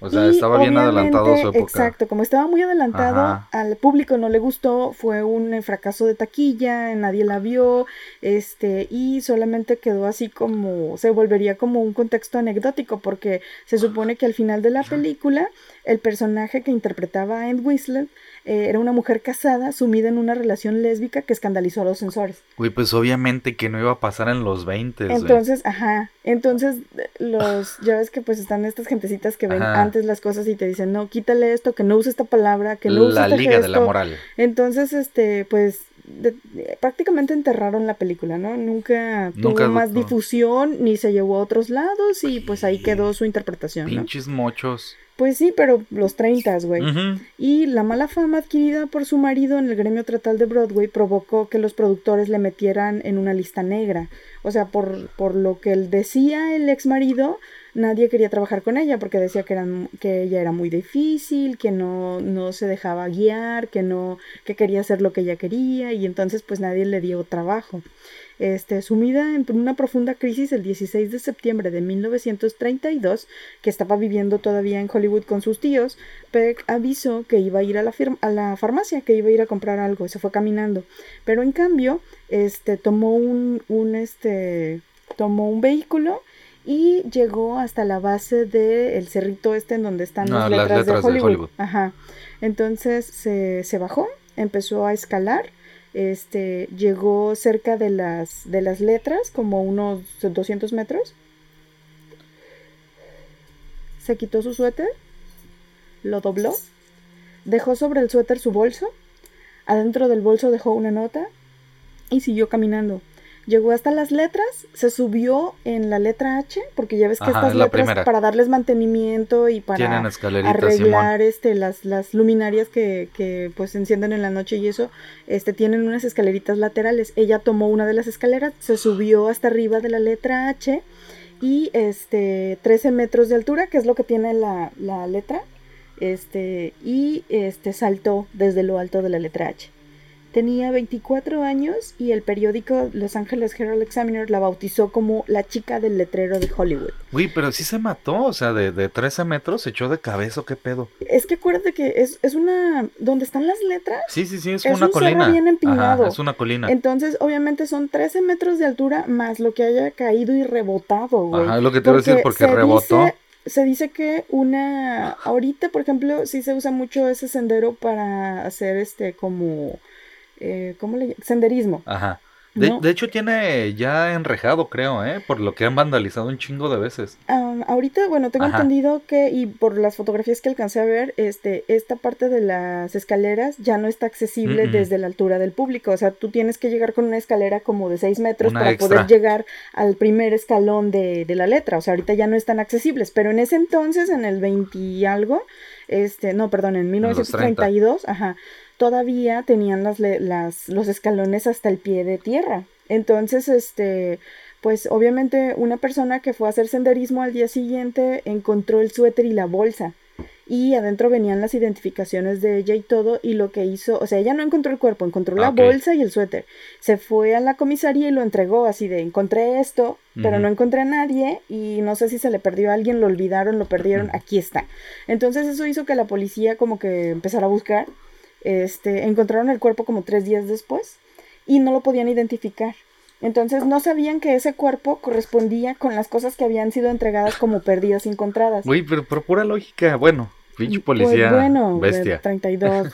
S2: O sea, estaba bien adelantado su época.
S1: Exacto, como estaba muy adelantado, al público no le gustó, fue un fracaso de taquilla, nadie la vio, este, y solamente quedó así como, se volvería como un contexto anecdótico, porque se supone que al final de la película, el personaje que interpretaba a End Whistler eh, era una mujer casada sumida en una relación lésbica que escandalizó a los censores.
S2: Güey, pues obviamente que no iba a pasar en los 20.
S1: Entonces, ajá. Entonces, los, ya ves que pues están estas gentecitas que ven antes las cosas y te dicen, no, quítale esto, que no use esta palabra, que no use
S2: La este liga de la moral.
S1: Entonces, este, pues prácticamente enterraron la película, ¿no? Nunca, tuvo más difusión ni se llevó a otros lados y pues ahí quedó su interpretación.
S2: Pinches mochos.
S1: Pues sí, pero los 30, güey. Y la mala fama adquirida por su marido en el gremio tratal de Broadway provocó que los productores le metieran en una lista negra. O sea, por, por lo que él decía el ex marido, nadie quería trabajar con ella porque decía que, eran, que ella era muy difícil, que no, no se dejaba guiar, que no, que quería hacer lo que ella quería, y entonces pues nadie le dio trabajo. Este, sumida en una profunda crisis el 16 de septiembre de 1932, que estaba viviendo todavía en Hollywood con sus tíos, Peck avisó que iba a ir a la, a la farmacia, que iba a ir a comprar algo, y se fue caminando. Pero en cambio, este, tomó un, un, este, tomó un vehículo y llegó hasta la base del cerrito este en donde están las, letras de Hollywood. Ajá. Entonces se, se bajó, empezó a escalar este, llegó cerca de las, de las letras, como unos 200 metros. Se quitó su suéter, lo dobló, dejó sobre el suéter su bolso, adentro del bolso dejó una nota y siguió caminando. Llegó hasta las letras, se subió en la letra H, porque ya ves que estas letras para darles mantenimiento y para arreglar este las, las luminarias que, que pues encienden en la noche y eso, este tienen unas escaleritas laterales. Ella tomó una de las escaleras, se subió hasta arriba de la letra H y este 13 metros de altura, que es lo que tiene la, la letra, este y este saltó desde lo alto de la letra H. Tenía 24 años y el periódico Los Angeles Herald Examiner la bautizó como la chica del letrero de Hollywood.
S2: Uy, pero sí se mató, o sea, de, de 13 metros se echó de cabeza, ¿qué pedo?
S1: Es que acuérdate que es, es una... donde están las letras.
S2: Sí, sí, sí, es, una un colina. bien empinado. es una colina.
S1: Entonces, obviamente son 13 metros de altura más lo que haya caído y rebotado, güey.
S2: Ajá, es lo que te voy a decir, porque rebotó.
S1: se dice que una ahorita por ejemplo sí se usa mucho ese sendero para hacer este como eh, ¿cómo le Senderismo.
S2: Ajá. De, hecho tiene ya enrejado, creo, ¿eh? Por lo que han vandalizado un chingo de veces.
S1: ahorita, bueno, tengo entendido que, y por las fotografías que alcancé a ver, este, esta parte de las escaleras ya no está accesible desde la altura del público. O sea, tú tienes que llegar con una escalera como de 6 metros para poder llegar al primer escalón de, de, la letra. O sea, ahorita ya no están accesibles. Pero en ese entonces, en el 20 y algo, este, no, perdón, en 1932, ajá todavía tenían las, las, los escalones hasta el pie de tierra. Entonces, este, pues obviamente una persona que fue a hacer senderismo al día siguiente encontró el suéter y la bolsa y adentro venían las identificaciones de ella y todo y lo que hizo, o sea, ella no encontró el cuerpo, encontró la bolsa y el suéter. Se fue a la comisaría y lo entregó así de encontré esto, pero no encontré a nadie y no sé si se le perdió a alguien, lo olvidaron, lo perdieron, aquí está. Entonces eso hizo que la policía como que empezara a buscar. Este, encontraron el cuerpo como tres días después y no lo podían identificar. Entonces no sabían que ese cuerpo correspondía con las cosas que habían sido entregadas como perdidas encontradas.
S2: Uy, pero por pura lógica, bueno, pinche pues policía bueno, bestia.
S1: 32.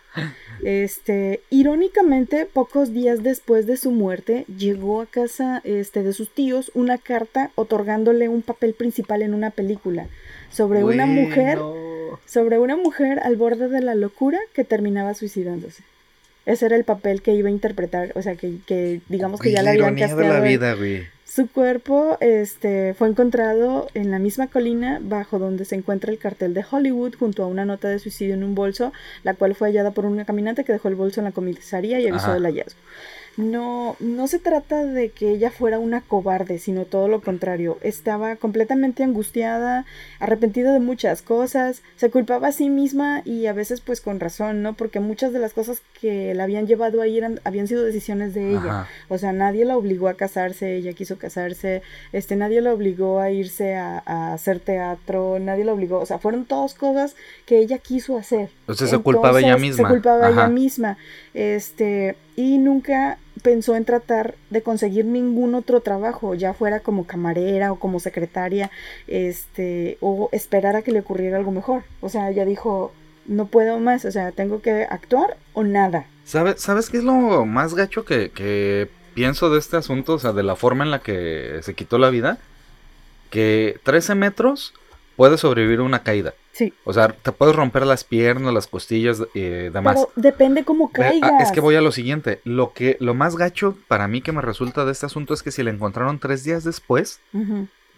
S1: [LAUGHS] este, irónicamente, pocos días después de su muerte, llegó a casa este, de sus tíos una carta otorgándole un papel principal en una película sobre una mujer, sobre una mujer al borde de la locura que terminaba suicidándose. Ese era el papel que iba a interpretar, o sea, que, que digamos que ya la habían casteado.
S2: la vida, güey.
S1: Su cuerpo este, fue encontrado en la misma colina bajo donde se encuentra el cartel de Hollywood junto a una nota de suicidio en un bolso, la cual fue hallada por una caminante que dejó el bolso en la comisaría y avisó del hallazgo no, no se trata de que ella fuera una cobarde, sino todo lo contrario. Estaba completamente angustiada, arrepentida de muchas cosas, se culpaba a sí misma y a veces pues con razón, ¿no? Porque muchas de las cosas que la habían llevado ahí eran, habían sido decisiones de ella. O sea, nadie la obligó a casarse, ella quiso casarse, este, nadie la obligó a irse a, hacer teatro, nadie la obligó, o sea, fueron todas cosas que ella quiso hacer.
S2: O sea, se culpaba ella misma.
S1: Se culpaba ella misma. Este, y nunca pensó en tratar de conseguir ningún otro trabajo, ya fuera como camarera o como secretaria, este, o esperar a que le ocurriera algo mejor. O sea, ella dijo, no puedo más, o sea, tengo que actuar o nada.
S2: ¿Sabes, ¿sabes qué es lo más gacho que, que pienso de este asunto? O sea, de la forma en la que se quitó la vida. Que 13 metros puede sobrevivir una caída.
S1: Sí.
S2: O sea, te puedes romper las piernas, las costillas y eh, demás. Pero
S1: depende cómo caigas.
S2: es que voy a lo siguiente. Lo que, lo más gacho para mí que me resulta de este asunto es que si la encontraron tres días después,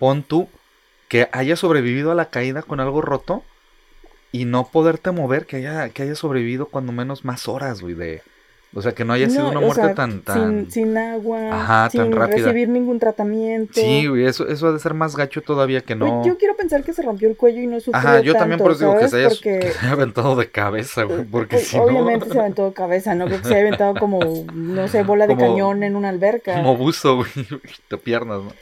S2: pon tú que haya sobrevivido a la caída con algo roto y no poderte mover, que haya, que haya sobrevivido cuando menos más horas, güey, de, o sea, que no haya sido una muerte tan,
S1: tan... Sin, agua, sin recibir ningún tratamiento.
S2: Sí, güey, eso, eso ha de ser más gacho todavía que no...
S1: yo quiero pensar que se rompió el cuello y no sufrió
S2: Ajá, yo también por eso digo que se, haya, [LAUGHS] que se haya aventado de cabeza, güey, porque si
S1: Obviamente se aventó de cabeza, ¿no? Creo que se haya aventado como, no sé, bola de cañón en una alberca.
S2: Como buzo, güey, [LAUGHS] de piernas, ¿no?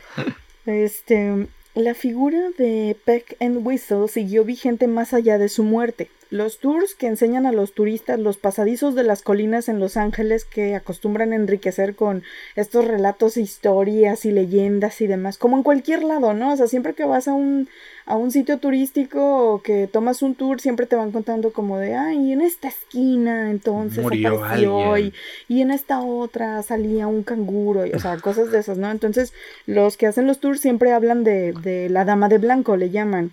S1: Este... La figura de Peck and Whistle siguió vigente más allá de su muerte. Los tours que enseñan a los turistas los pasadizos de las colinas en Los Ángeles que acostumbran enriquecer con estos relatos, historias y leyendas y demás, como en cualquier lado, ¿no? O sea, siempre que vas a un, a un sitio turístico o que tomas un tour, siempre te van contando como de, ay, en esta esquina entonces Murió apareció y, y, en esta otra salía un canguro, y, o sea, cosas de esas, ¿no? Entonces, los que hacen los tours siempre hablan de, de la dama de blanco, le llaman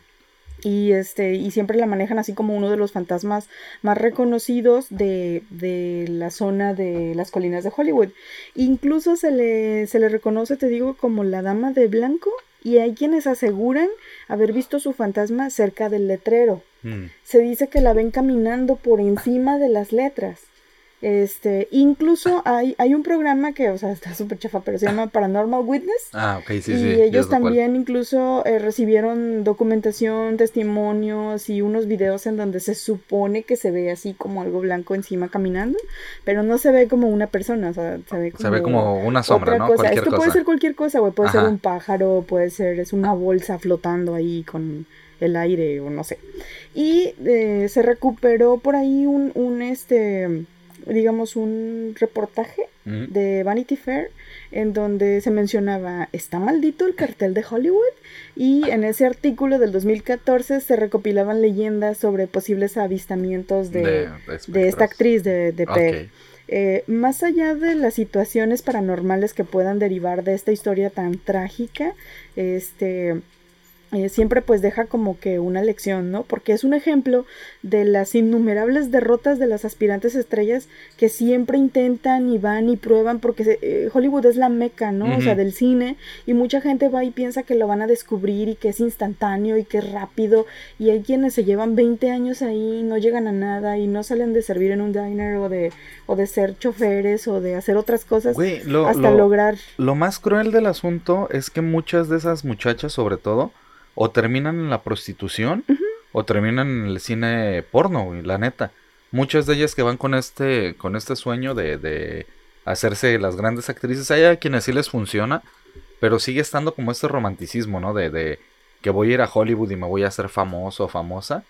S1: y este y siempre la manejan así como uno de los fantasmas más reconocidos de, de, la zona de las colinas de Hollywood incluso se le se le reconoce te digo como la dama de blanco y hay quienes aseguran haber visto su fantasma cerca del letrero mm. se dice que la ven caminando por encima de las letras este, incluso hay, hay un programa que, o sea, [LAUGHS] está súper chafa, pero se llama Paranormal Witness.
S2: Ah, ok, sí,
S1: y
S2: sí.
S1: Y ellos también incluso eh, recibieron documentación, testimonios y unos videos en donde se supone que se ve así como algo blanco encima caminando, pero no se ve como una persona, o sea, se ve como,
S2: se ve como una sombra, ¿no?
S1: Cosa. Esto puede ser cualquier cosa, güey, puede ser un pájaro, puede ser, es una bolsa flotando ahí con el aire o no sé. Y eh, se recuperó por ahí un, un este digamos, un reportaje de Vanity Fair en donde se mencionaba, ¿está maldito el cartel de Hollywood? Y en ese artículo del 2014 se recopilaban leyendas sobre posibles avistamientos de, de, esta actriz de, de eh, más allá de las situaciones paranormales que puedan derivar de esta historia tan trágica, este eh, siempre pues deja como que una lección, ¿no? Porque es un ejemplo de las innumerables derrotas de las aspirantes estrellas que siempre intentan y van y prueban porque eh, Hollywood es la meca, ¿no? O sea, del cine y mucha gente va y piensa que lo van a descubrir y que es instantáneo y que es rápido y hay quienes se llevan 20 años ahí, no llegan a nada y no salen de servir en un diner o de, o de ser choferes o de hacer otras cosas hasta lograr...
S2: Lo más cruel del asunto es que muchas de esas muchachas, sobre todo, o terminan en la prostitución o terminan en el cine porno, la neta. Muchas de ellas que van con este, con este sueño de, de hacerse las grandes actrices, hay a quienes sí les funciona, pero sigue estando como este romanticismo, ¿no? De, de que voy a ir a Hollywood y me voy a hacer famoso o famosa.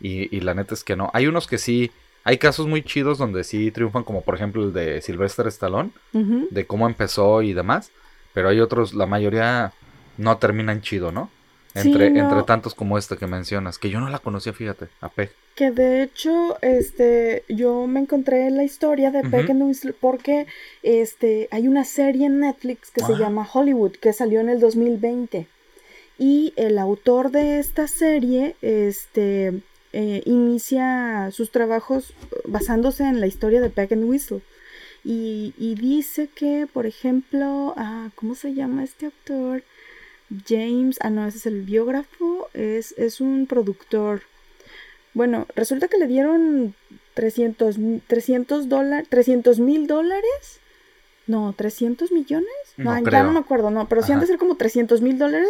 S2: Y, y la neta es que no. Hay unos que sí, hay casos muy chidos donde sí triunfan, como por ejemplo el de Sylvester Stallone, de cómo empezó y demás. Pero hay otros, la mayoría no terminan chido, ¿no? Entre, entre tantos como este que mencionas, que yo no la conocía, fíjate, a Peck.
S1: Que de hecho, este, yo me encontré en la historia de Peck porque este, hay una serie en Netflix que se llama Hollywood, que salió en el 2020. Y el autor de esta serie, este, eh, inicia sus trabajos basándose en la historia de Peck and Whistle. Y, y dice que, por ejemplo, ah, ¿cómo se llama este autor? James, ah no, ese es el biógrafo, es, es un productor. Bueno, resulta que le dieron 300 dólares, 300 mil dólares. No, 300 millones. No, ya no me acuerdo, no, pero sí han de ser como 300 mil dólares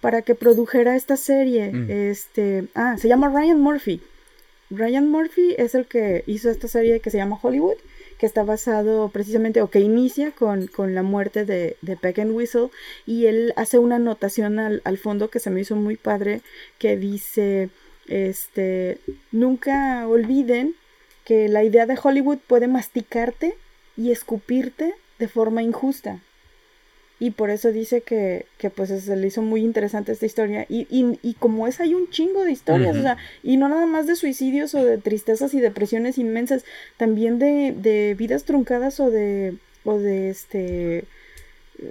S1: para que produjera esta serie. Mm. Este, ah, se llama Ryan Murphy. Ryan Murphy es el que hizo esta serie que se llama Hollywood que está basado precisamente o que inicia con, la muerte de, de, Peck and Whistle y él hace una anotación al, al, fondo que se me hizo muy padre que dice este nunca olviden que la idea de Hollywood puede masticarte y escupirte de forma injusta y por eso dice que, que pues se le hizo muy interesante esta historia. Y, y, y como es, hay un chingo de historias, o sea, y no nada más de suicidios o de tristezas y depresiones inmensas, también de, de vidas truncadas o de, o de este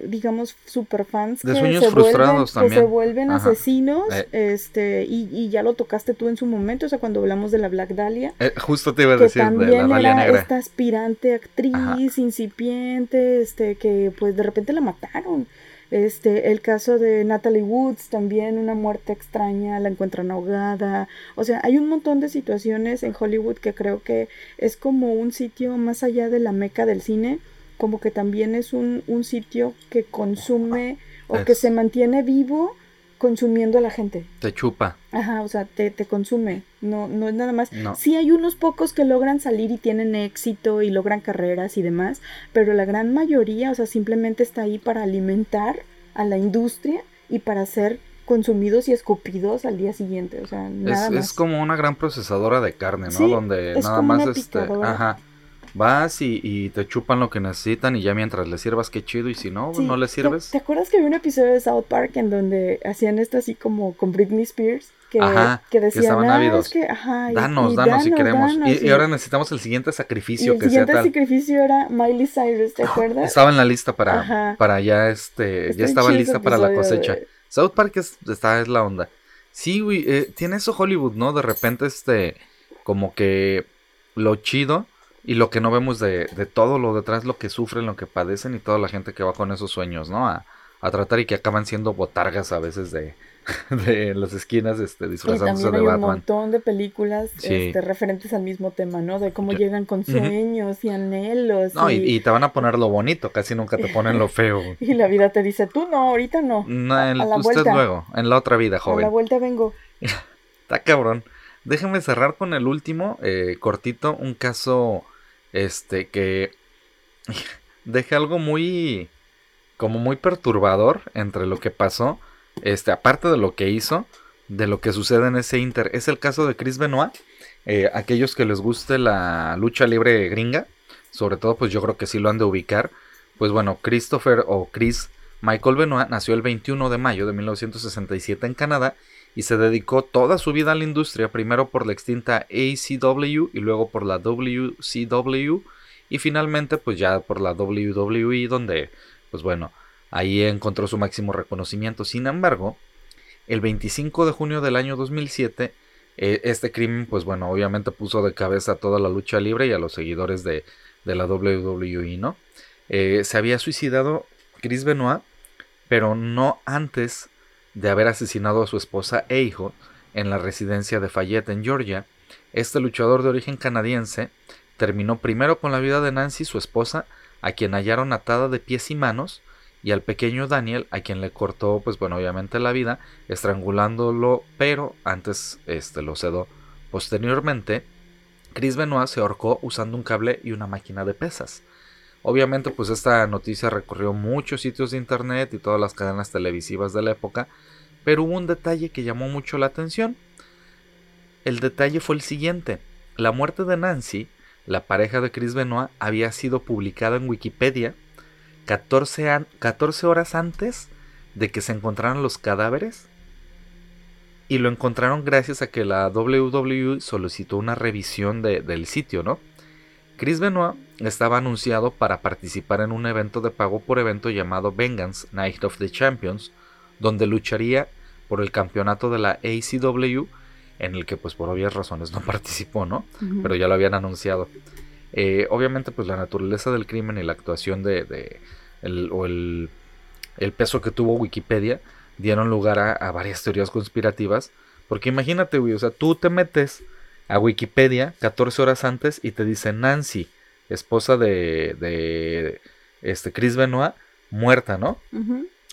S1: digamos, super fans
S2: de sueños frustrados
S1: vuelven, que se vuelven asesinos, eh. este, y, y, ya lo tocaste tú en su momento, o sea, cuando hablamos de la Black Dahlia.
S2: Eh, justo te iba a decir de la Dahlia
S1: era
S2: Negra.
S1: esta aspirante actriz, incipiente, este, que pues de repente la mataron. Este, el caso de Natalie Woods, también una muerte extraña, la encuentran ahogada. O sea, hay un montón de situaciones en Hollywood que creo que es como un sitio más allá de la meca del cine como que también es un, un sitio que consume o que se mantiene vivo consumiendo a la gente.
S2: Te chupa.
S1: Ajá, o sea, te, te consume. No, no es nada más. Sí hay unos pocos que logran salir y tienen éxito y logran carreras y demás, pero la gran mayoría, o sea, simplemente está ahí para alimentar a la industria y para ser consumidos y escupidos al día siguiente, o sea, nada
S2: es,
S1: más.
S2: Es como una gran procesadora de carne, ¿no? Donde nada más este, ajá, Vas y, te chupan lo que necesitan y ya mientras les sirvas, qué chido. Y si no, no les sirves.
S1: ¿Te, acuerdas que había un episodio de South Park en donde hacían esto así como con Britney Spears? Que, que decían, ah, que, ajá,
S2: danos, danos si queremos. y, ahora necesitamos el siguiente sacrificio.
S1: el siguiente sacrificio era Miley Cyrus, ¿te [GASPS] acuerdas?
S2: Estaba en la lista para, para ya, este, ya estaba lista para la cosecha. South Park es, está, es la onda. Sí, güey, eh, tiene eso Hollywood, ¿no? De repente, este, como que lo chido y lo que no vemos de, de, todo lo detrás, lo que sufren, lo que padecen y toda la gente que va con esos sueños, ¿no? A, a tratar y que acaban siendo botargas a veces de, [LAUGHS] de las esquinas este, disfrazándose
S1: de
S2: Batman. Hay
S1: un montón de películas este, referentes al mismo tema, ¿no? De cómo llegan con sueños y anhelos.
S2: No, y... te van a poner lo bonito, casi nunca te ponen lo feo. [LAUGHS]
S1: y la vida te dice, tú no, ahorita no.
S2: No, a, la usted luego, en la otra vida, joven.
S1: A la vuelta vengo. [LAUGHS]
S2: Está cabrón. Déjame cerrar con el último, eh, cortito, un caso este que deja algo muy como muy perturbador entre lo que pasó, este aparte de lo que hizo, de lo que sucede en ese Inter. Es el caso de Chris Benoit. Eh, aquellos que les guste la lucha libre gringa, sobre todo pues yo creo que sí lo han de ubicar. Pues bueno, Christopher o Chris Michael Benoit nació el 21 de mayo de 1967 en Canadá y se dedicó toda su vida a la industria, primero por la extinta ACW y luego por la WCW y finalmente pues ya por la WWE donde pues bueno, ahí encontró su máximo reconocimiento. Sin embargo, El 25 de junio del año 2007, eh, este crimen, pues bueno, obviamente puso de cabeza toda la lucha libre y a los seguidores de, de la WWE, ¿no? Eh, se había suicidado Chris Benoit, pero no antes de haber asesinado a su esposa e hijo en la residencia de Fayette en Georgia. Este luchador de origen canadiense terminó primero con la vida de Nancy, su esposa, a quien hallaron atada de pies y manos, y al pequeño Daniel, a quien le cortó, pues bueno, obviamente la vida, estrangulándolo, pero antes este, lo cedó. Posteriormente, Chris Benoit se ahorcó usando un cable y una máquina de pesas. Obviamente, pues esta noticia recorrió muchos sitios de internet y todas las cadenas televisivas de la época, pero hubo un detalle que llamó mucho la atención. El detalle fue el siguiente: la muerte de Nancy, la pareja de Chris Benoit, había sido publicada en Wikipedia 14, 14 horas antes de que se encontraran los cadáveres y lo encontraron gracias a que la WWE solicitó una revisión del sitio, ¿no? Chris Benoit estaba anunciado para participar en un evento de pago por evento llamado Vengeance Night of the Champions, donde lucharía por el campeonato de la ACW, en el que pues por obvias razones no [LAUGHS] participó, ¿no? Pero ya lo habían anunciado. Eh, obviamente pues la naturaleza del crimen y la actuación de, el, o el, el, peso que tuvo Wikipedia dieron lugar a, varias teorías conspirativas. Porque imagínate, güey, o sea, tú te metes a Wikipedia 14 horas antes y te dice Nancy, esposa de, de este Chris Benoit, muerta, ¿no?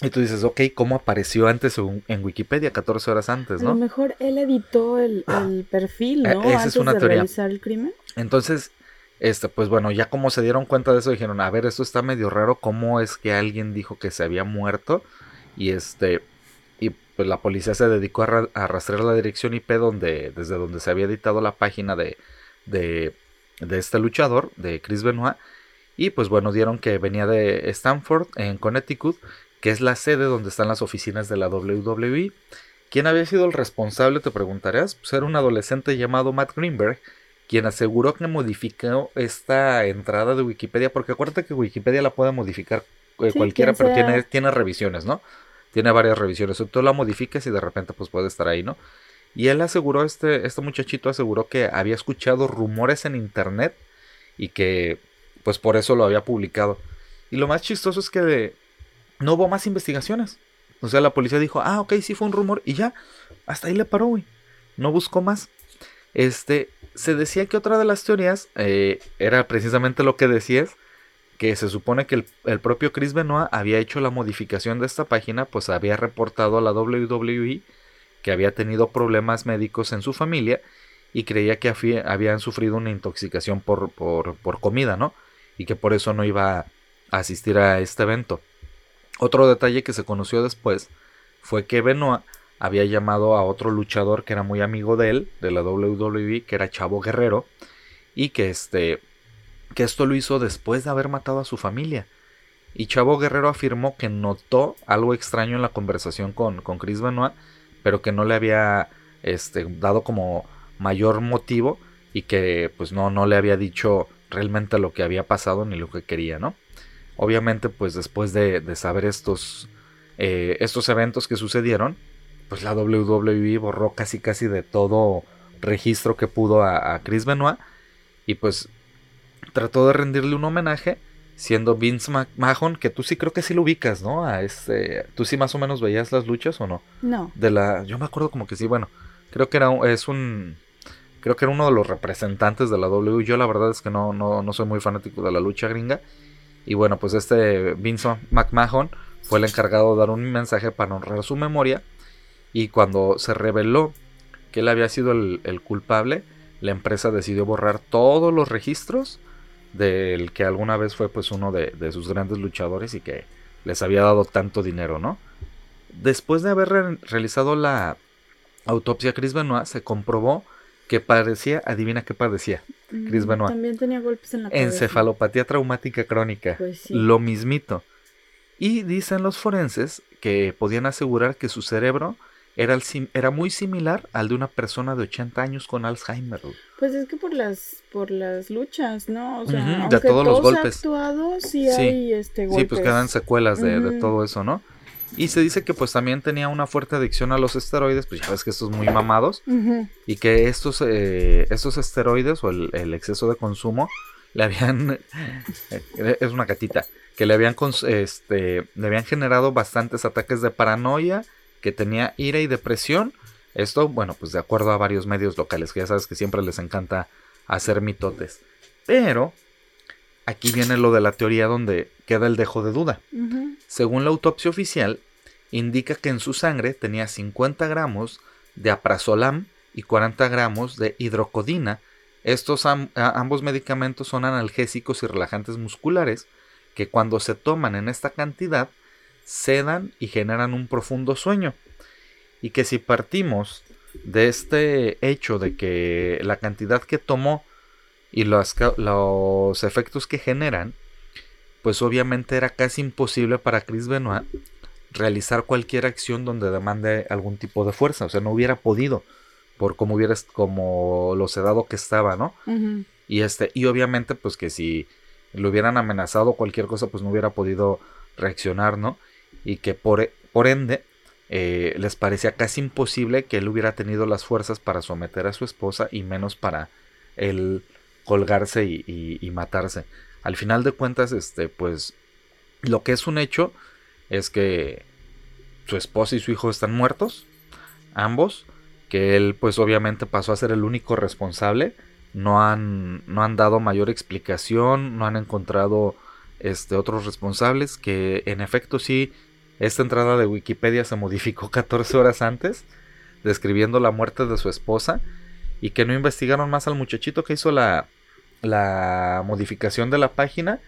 S2: Y tú dices, ok, ¿cómo apareció antes en Wikipedia 14 horas antes, no?
S1: A lo mejor él editó el, perfil, eh, ¿no?
S2: Esa es una de teoría.
S1: realizar el crimen.
S2: Entonces, este, pues bueno, ya como se dieron cuenta de eso, dijeron, a ver, esto está medio raro, ¿cómo es que alguien dijo que se había muerto? Y este, pues la policía se dedicó a, rastrear la dirección IP donde, desde donde se había editado la página de, de, este luchador, de Chris Benoit. Y pues bueno, dieron que venía de Stanford, en Connecticut, que es la sede donde están las oficinas de la WWE. ¿Quién había sido el responsable? Te preguntarás. Pues era un adolescente llamado Matt Greenberg, quien aseguró que modificó esta entrada de Wikipedia, porque acuérdate que Wikipedia la puede modificar eh, cualquiera, pero tiene, tiene revisiones, ¿no? tiene varias revisiones. Tú la modificas y de repente pues puede estar ahí, ¿no? Y él aseguró, este, este muchachito aseguró que había escuchado rumores en internet y que pues por eso lo había publicado. Y lo más chistoso es que no hubo más investigaciones. O sea, la policía dijo, ah, ok, sí fue un rumor y ya, hasta ahí le paró, güey. No buscó más. Este, se decía que otra de las teorías eh, era precisamente lo que decías, que se supone que el, propio Chris Benoit había hecho la modificación de esta página, pues había reportado a la WWE que había tenido problemas médicos en su familia y creía que habían sufrido una intoxicación por, por, comida, ¿no? Y que por eso no iba a asistir a este evento. Otro detalle que se conoció después fue que Benoit había llamado a otro luchador que era muy amigo de él, de la WWE, que era Chavo Guerrero, y que este que esto lo hizo después de haber matado a su familia. Y Chavo Guerrero afirmó que notó algo extraño en la conversación con, con Chris Benoit, pero que no le había este, dado como mayor motivo y que pues no, no le había dicho realmente lo que había pasado ni lo que quería, ¿no? Obviamente pues después de, saber estos, eh, estos eventos que sucedieron, pues la WWE borró casi casi de todo registro que pudo a, a Chris Benoit y pues trató de rendirle un homenaje siendo Vince McMahon, que tú sí creo que sí lo ubicas, ¿no? A este, tú sí más o menos veías las luchas o no?
S1: No.
S2: De la, yo me acuerdo como que sí, bueno, creo que era es un creo que era uno de los representantes de la W. Yo la verdad es que no, no, no soy muy fanático de la lucha gringa. Y bueno, pues este Vince McMahon fue el encargado de dar un mensaje para honrar su memoria. Y cuando se reveló que él había sido el, el culpable, la empresa decidió borrar todos los registros del que alguna vez fue pues uno de, sus grandes luchadores y que les había dado tanto dinero, ¿no? Después de haber realizado la autopsia Chris Benoit, se comprobó que padecía, adivina qué padecía, Chris mm, Benoit.
S1: También tenía golpes en la cabeza.
S2: Encefalopatía traumática crónica.
S1: Pues
S2: Lo mismito. Y dicen los forenses que podían asegurar que su cerebro era, era muy similar al de una persona de 80 años con Alzheimer.
S1: Pues es que por las por las luchas, ¿no? O sea,
S2: de todos los golpes.
S1: sí, hay este, golpes.
S2: Sí, pues quedan secuelas de, todo eso, ¿no? Y se dice que pues también tenía una fuerte adicción a los esteroides, pues ya ves que estos muy mamados. Y que estos, eh, estos esteroides o el, exceso de consumo le habían... [LAUGHS] Es una gatita. Que le habían, este, le habían generado bastantes ataques de paranoia, que tenía ira y depresión. Esto, bueno, pues de acuerdo a varios medios locales, que ya sabes que siempre les encanta hacer mitotes. Pero aquí viene lo de la teoría donde queda el dejo de duda. Según la autopsia oficial, indica que en su sangre tenía 50 gramos de aprazolam y 40 gramos de hidrocodina. Estos ambos medicamentos son analgésicos y relajantes musculares que cuando se toman en esta cantidad sedan y generan un profundo sueño. Y que si partimos de este hecho de que la cantidad que tomó y los, los efectos que generan, pues obviamente era casi imposible para Chris Benoit realizar cualquier acción donde demande algún tipo de fuerza. O sea, no hubiera podido por como hubiera como lo sedado que estaba, ¿no? Y este, y obviamente, pues que si lo hubieran amenazado cualquier cosa, pues no hubiera podido reaccionar, ¿no? Y que por, por ende eh, les parecía casi imposible que él hubiera tenido las fuerzas para someter a su esposa y menos para él colgarse y, y matarse. Al final de cuentas, este, pues lo que es un hecho es que su esposa y su hijo están muertos, ambos, que él pues obviamente pasó a ser el único responsable, no han, no han dado mayor explicación, no han encontrado este, otros responsables, que en efecto sí, esta entrada de Wikipedia se modificó [LAUGHS] 14 horas antes, describiendo la muerte de su esposa, y que no investigaron más al muchachito que hizo la, la modificación de la página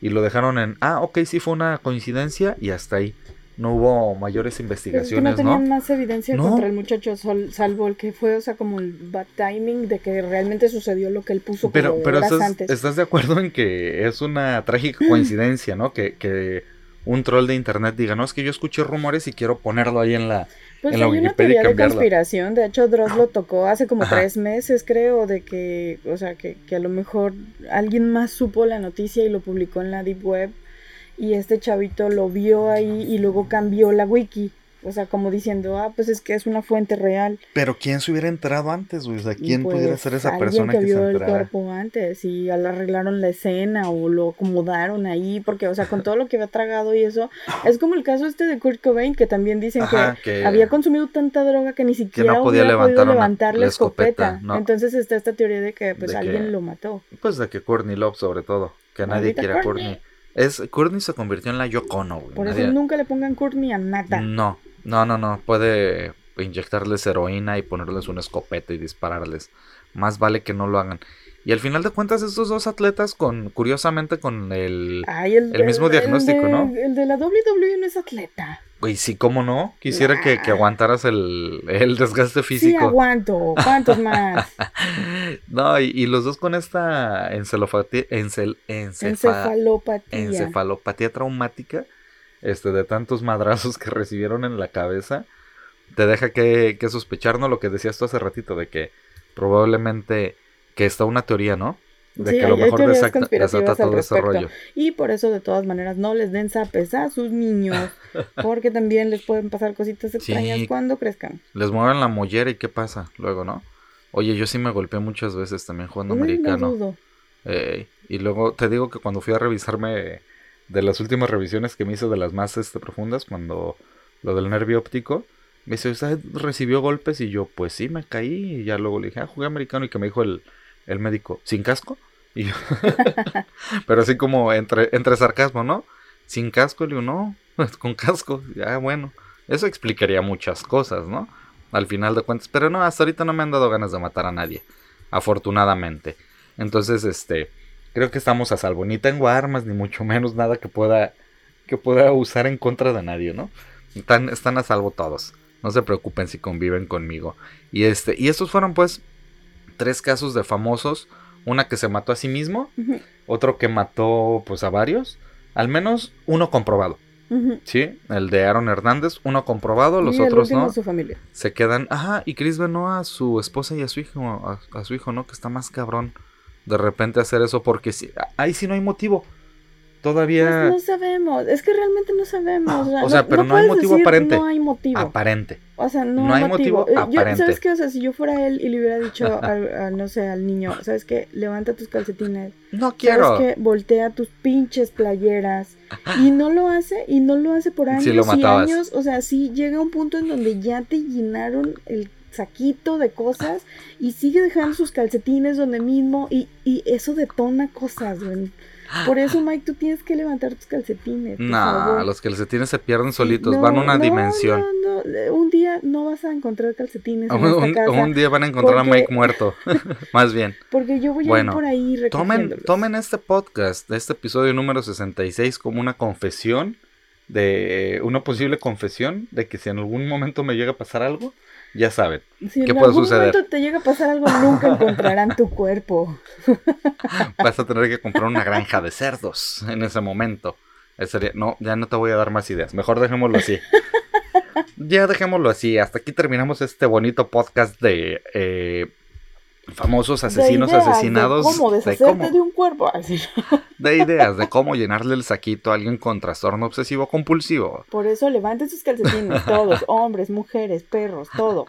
S2: y lo dejaron en, ah, ok, sí fue una coincidencia y hasta ahí. No hubo mayores investigaciones,
S1: es no tenían más evidencia contra el muchacho, salvo el que fue, o sea, como el bad timing de que realmente sucedió lo que él puso
S2: pero, pero estás, estás de acuerdo en que es una trágica coincidencia, ¿no? Que, que un troll de internet diga, no, es que yo escuché rumores y quiero ponerlo ahí en la,
S1: pues hay una teoría de conspiración, de hecho Dross lo tocó hace como tres meses creo, de que, o sea, que, que a lo mejor alguien más supo la noticia y lo publicó en la Deep Web y este chavito lo vio ahí y luego cambió la wiki. O sea, como diciendo, ah, pues es que es una fuente real.
S2: Pero ¿quién se hubiera enterado antes, güey? O sea, ¿quién pudiera pues, ser esa persona que,
S1: que vio el cuerpo antes y arreglaron la escena o lo acomodaron ahí, porque, o sea, con todo lo que había tragado y eso, es como el caso este de Kurt Cobain, que también dicen que, había consumido tanta droga que ni siquiera no podía levantar podido levantar la escopeta. Entonces está esta teoría de que, pues, alguien lo mató.
S2: Pues de que Courtney Love, sobre todo, que nadie quiera Courtney. Es, Courtney se convirtió en la Yocono, güey.
S1: Por eso nunca le pongan Courtney a nada.
S2: No, no, no, no. Puede inyectarles heroína y ponerles una escopeta y dispararles. Más vale que no lo hagan. Y al final de cuentas, estos dos atletas, con curiosamente con el, el, mismo diagnóstico, ¿no?
S1: El de la WWE no es atleta.
S2: Güey, sí, ¿cómo no? Quisiera que, aguantaras el, desgaste físico.
S1: Sí, aguanto. ¿Cuántos más? [LAUGHS]
S2: no, y, los dos con esta encefalopatía, encefalopatía traumática este, de tantos madrazos que recibieron en la cabeza, te deja que, que sospechar, ¿no? Lo que decías tú hace ratito, de que probablemente que está una teoría, ¿no? De que a lo mejor desata, todo ese rollo.
S1: Y por eso, de todas maneras, no les den zapes a sus niños, [LAUGHS] porque también les pueden pasar cositas extrañas cuando crezcan.
S2: Les mueven la mollera y qué pasa luego, ¿no? Oye, yo sí me golpeé muchas veces también jugando americano. y luego te digo que cuando fui a revisarme de las últimas revisiones que me hice de las más este, profundas, cuando lo del nervio óptico, me dice, ¿usted recibió golpes? Y yo, pues sí, me caí. Y ya luego le dije, ah, jugué americano. Y que me dijo el, el médico, ¿sin casco? Y yo, [LAUGHS] pero así como entre, entre sarcasmo, ¿no? Sin casco, le digo, no, [LAUGHS] con casco. Ya, bueno, eso explicaría muchas cosas, ¿no? Al final de cuentas. Pero no, hasta ahorita no me han dado ganas de matar a nadie. Afortunadamente. Entonces, este creo que estamos a salvo. Ni tengo armas, ni mucho menos nada que pueda, que pueda usar en contra de nadie, ¿no? Están, están a salvo todos. No se preocupen si conviven conmigo. Y este, y estos fueron pues tres casos de famosos. Una que se mató a sí mismo, otro que mató pues a varios, al menos uno comprobado. Sí, el de Aaron Hernández, uno comprobado, los otros no.
S1: Su familia.
S2: Se quedan, ajá, y Chris Benoit a su esposa y a su hijo, a su hijo, ¿no? Que está más cabrón de repente hacer eso porque si, ahí sí no hay motivo. todavía...
S1: Pues no sabemos, es que realmente no sabemos.
S2: O sea, pero no hay motivo
S1: decir
S2: aparente.
S1: No hay motivo.
S2: Aparente.
S1: O sea, no,
S2: No
S1: hay motivo.
S2: motivo
S1: Eh, yo-
S2: aparente.
S1: ¿Sabes qué? O sea, si yo fuera él y le hubiera dicho, [LAUGHS] al, no sé, al niño, ¿sabes qué? Levanta tus calcetines.
S2: No quiero.
S1: ¿Sabes qué? Voltea tus pinches playeras. Y no lo hace, y no lo hace por años
S2: Sí lo
S1: y años. O sea, sí llega un punto en donde ya te llenaron el saquito de cosas y sigue dejando sus calcetines donde mismo y, y eso detona cosas, güey. Por eso, Mike, tú tienes que levantar tus calcetines.
S2: No, los calcetines se pierden solitos,
S1: No,
S2: van a una
S1: no,
S2: dimensión.
S1: no, no, Un día no vas a encontrar calcetines en
S2: Un,
S1: esta
S2: un-
S1: casa.
S2: un día van a encontrar a Mike muerto, [LAUGHS] más bien.
S1: Porque yo voy a
S2: Bueno,
S1: ir por ahí
S2: Tomen, tomen este podcast, este episodio número 66, como una confesión, de una posible confesión, de que si en algún momento me llega a pasar algo, ya saben.
S1: Si
S2: ¿qué
S1: en
S2: puede
S1: algún
S2: suceder?
S1: momento te llega a pasar algo, nunca [LAUGHS] encontrarán tu cuerpo. [LAUGHS]
S2: Vas a tener que comprar una granja de cerdos en ese momento. Sería- no, ya no te voy a dar más ideas. Mejor dejémoslo así. [LAUGHS] ya dejémoslo así. Hasta aquí terminamos este bonito podcast de eh, famosos asesinos
S1: De ideas
S2: asesinados.
S1: De cómo
S2: de
S1: deshacerte
S2: cómo-
S1: de un cuerpo. [LAUGHS] Así.
S2: de ideas de cómo llenarle el saquito a alguien con trastorno obsesivo compulsivo.
S1: Por eso levanten sus calcetines, todos, hombres, mujeres, perros, todo.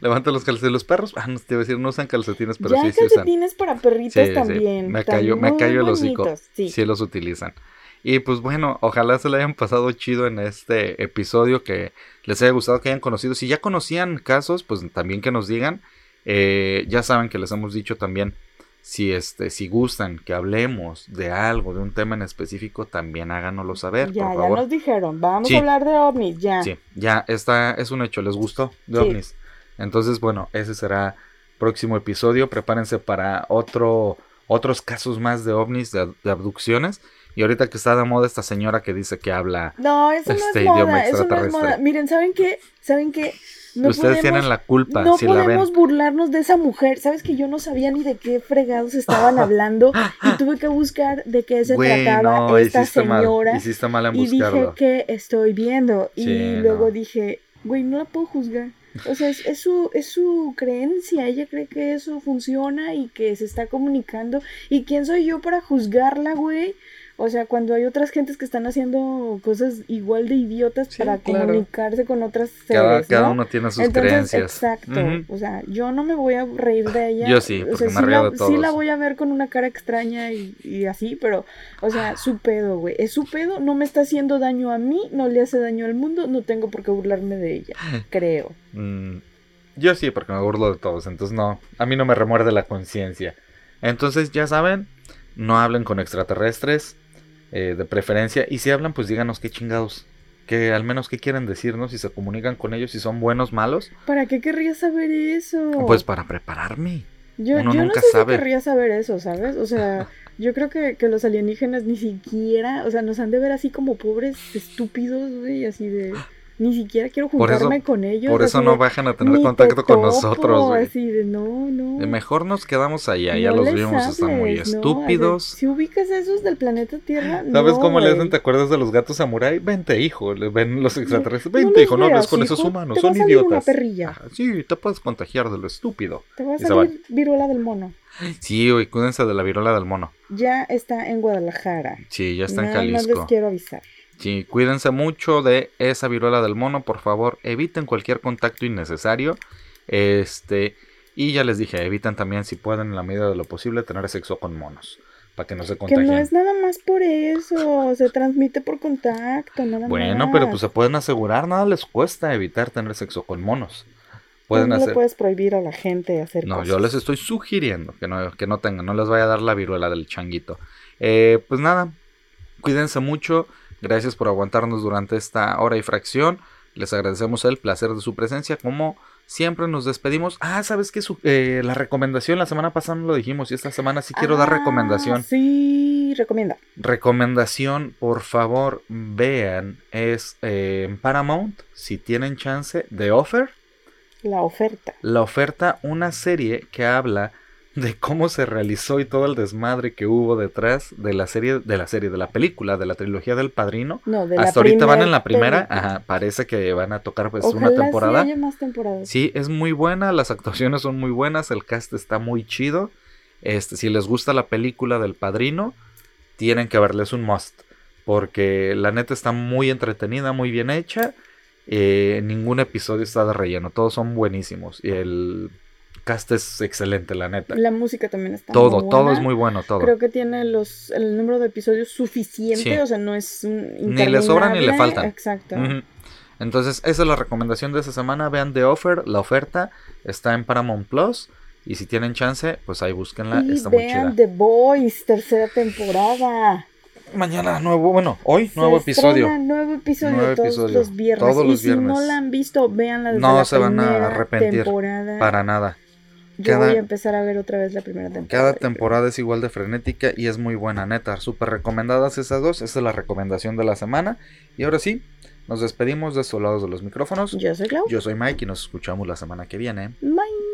S2: Levanta los calcetines. Los perros, ah, no te iba a decir, no usan calcetines, pero
S1: ya
S2: sí, usan.
S1: calcetines para perritos
S2: Sí, sí,
S1: también.
S2: Me callo, me callo el hocico.
S1: Sí.
S2: los utilizan. Y pues bueno, ojalá se le hayan pasado chido en este episodio, que les haya gustado, que hayan conocido. Si ya conocían casos, pues también que nos digan. Eh, ya saben que les hemos dicho también, si este, si gustan que hablemos de algo, de un tema en específico, también háganoslo saber,
S1: ya,
S2: por
S1: ya
S2: favor.
S1: nos dijeron, vamos
S2: Sí.
S1: a hablar de ovnis, ya.
S2: Sí, ya está, es un hecho, les gustó de
S1: Sí.
S2: ovnis. Entonces, bueno, ese será próximo episodio. Prepárense para otro, otros casos más de ovnis, de, de abducciones. Y ahorita que está de moda esta señora que dice que habla.
S1: No, eso
S2: Este
S1: no es
S2: idioma
S1: moda, eso no es
S2: extraterrestre.
S1: moda. Miren, ¿saben qué? ¿Saben qué? No
S2: Ustedes
S1: podemos-
S2: tienen la culpa
S1: No
S2: si la ven.
S1: podemos burlarnos de esa mujer. ¿Sabes que yo no sabía ni de qué fregados estaban [LAUGHS] hablando? [LAUGHS] Y tuve que buscar de qué se
S2: Güey,
S1: trataba
S2: no,
S1: esta
S2: hiciste mal.
S1: señora.
S2: Hiciste mal en
S1: Y dije. ¿qué estoy viendo? Y
S2: Sí,
S1: luego
S2: no.
S1: dije, güey, no la puedo juzgar. O sea, es, es su, es su creencia. Ella cree que eso funciona y que se está comunicando. ¿Y quién soy yo para juzgarla, güey? O sea, cuando hay otras gentes que están haciendo cosas igual de idiotas
S2: Sí,
S1: para
S2: claro.
S1: comunicarse con otras
S2: Cada,
S1: seres,
S2: cada
S1: ¿no?
S2: uno tiene sus
S1: Entonces,
S2: creencias.
S1: exacto. O sea, yo no me voy a reír de ella.
S2: Yo sí,
S1: O
S2: porque
S1: sea,
S2: me
S1: sí
S2: río
S1: la,
S2: de
S1: sí la
S2: todos.
S1: voy a ver con una cara extraña y, y así, pero, o sea, su pedo, güey. Es su pedo, no me está haciendo daño a mí, no le hace daño al mundo, no tengo por qué burlarme de ella, [GASPS] creo.
S2: Mm, yo sí, porque me burlo de todos. Entonces, no. A mí no me remuerde la conciencia. Entonces, ya saben, no hablen con extraterrestres. Eh, de preferencia. Y si hablan, pues díganos qué chingados. Que al menos qué quieren decirnos. Si se comunican con ellos. Si son buenos, malos.
S1: ¿Para qué querría saber eso?
S2: Pues para prepararme.
S1: yo,
S2: uno
S1: yo no
S2: nunca
S1: sé
S2: sabe.
S1: si querría saber eso, ¿sabes? O sea, [LAUGHS] yo creo que, que los alienígenas ni siquiera, o sea, nos han de ver así como pobres estúpidos, güey, así de... Ni siquiera quiero
S2: eso-
S1: juntarme con ellos.
S2: Por eso no
S1: de,
S2: bajan a tener contacto
S1: te
S2: con nosotros, güey.
S1: Así de no, no.
S2: De Mejor nos quedamos allá. ya los vimos, están muy
S1: hables, no,
S2: estúpidos.
S1: si ubicas esos del planeta Tierra, [GASPS]
S2: ¿Sabes
S1: no,
S2: cómo le hacen? ¿Te acuerdas de los gatos samurai? Vente, hijo. Ven los [LAUGHS] extraterrestres. Vente, hijo. No hables con
S1: hijo,
S2: esos humanos.
S1: te
S2: Son
S1: a una
S2: idiotas.
S1: perrilla.
S2: Ajá, sí, te puedes contagiar de lo estúpido.
S1: Te va a salir viruela del mono. [GASPS]
S2: Sí, güey, cuídense de la viruela del mono.
S1: Ya está en Guadalajara.
S2: Sí, ya está en
S1: Nada más les
S2: Jalisco.
S1: quiero avisar.
S2: Sí, cuídense mucho de esa viruela del mono, por favor. Eviten cualquier contacto innecesario. Este, y ya les dije, eviten también, si pueden, en la medida de lo posible, tener sexo con monos. Para que no se
S1: Que
S2: contagien.
S1: no es nada más por eso. Se transmite por contacto, nada
S2: Bueno,
S1: más.
S2: pero pues se pueden asegurar, nada les cuesta evitar tener sexo con monos. Pueden
S1: no le
S2: hacer.
S1: puedes prohibir a la gente hacer
S2: No,
S1: cosas.
S2: yo les estoy sugiriendo que no, que no tengan, no les vaya a dar la viruela del changuito. Eh, pues nada, cuídense mucho. Gracias por aguantarnos durante esta hora y fracción. Les agradecemos el placer de su presencia. Como siempre nos despedimos. Ah, ¿sabes qué? Su- eh, la recomendación, la semana pasada no lo dijimos y esta semana sí quiero dar
S1: Ah,
S2: recomendación.
S1: Sí, recomienda.
S2: Recomendación, por favor, vean, es eh, Paramount, si tienen chance, The Offer.
S1: La oferta.
S2: La oferta, una serie que habla de cómo se realizó y todo el desmadre que hubo detrás de la serie, de la serie, de la película, de la trilogía del Padrino.
S1: No, de la
S2: Hasta ahorita van en la primera, ajá, parece que van a tocar pues
S1: Ojalá
S2: una temporada.
S1: Sí, haya más temporadas.
S2: Sí, es muy buena, las actuaciones son muy buenas, el cast está muy chido. Este, si les gusta la película del Padrino, tienen que verla, es un must. Porque la neta está muy entretenida, muy bien hecha. Eh, ningún episodio está de relleno, todos son buenísimos. Y el es excelente, la neta.
S1: La música también está
S2: todo,
S1: muy
S2: todo es muy bueno, todo.
S1: Creo que tiene los, el número de episodios suficiente,
S2: Sí.
S1: o sea, no es un
S2: Ni le sobran ni le faltan.
S1: Exacto.
S2: Entonces, esa es la recomendación de esta semana. Vean The Offer, la oferta está en Paramount Plus. Y si tienen chance, pues ahí búsquenla,
S1: Y
S2: está muy
S1: vean
S2: chida.
S1: The Boys, tercera temporada.
S2: Mañana nuevo, bueno, hoy
S1: Se
S2: nuevo episodio.
S1: nuevo episodio
S2: Nuevo
S1: todos
S2: episodio,
S1: los viernes.
S2: todos
S1: y
S2: los
S1: si no
S2: viernes.
S1: la han visto, véanla desde
S2: No
S1: la
S2: se van a arrepentir,
S1: temporada.
S2: Para nada.
S1: Yo
S2: cada-
S1: voy a empezar a ver otra vez la primera temporada.
S2: Cada temporada es igual de frenética y es muy buena, neta. Súper recomendadas esas dos. Esa es la recomendación de la semana. Y ahora sí, nos despedimos de estos lados de los micrófonos.
S1: Yo soy Clau.
S2: Yo soy Mike y nos escuchamos la semana que viene.
S1: Bye.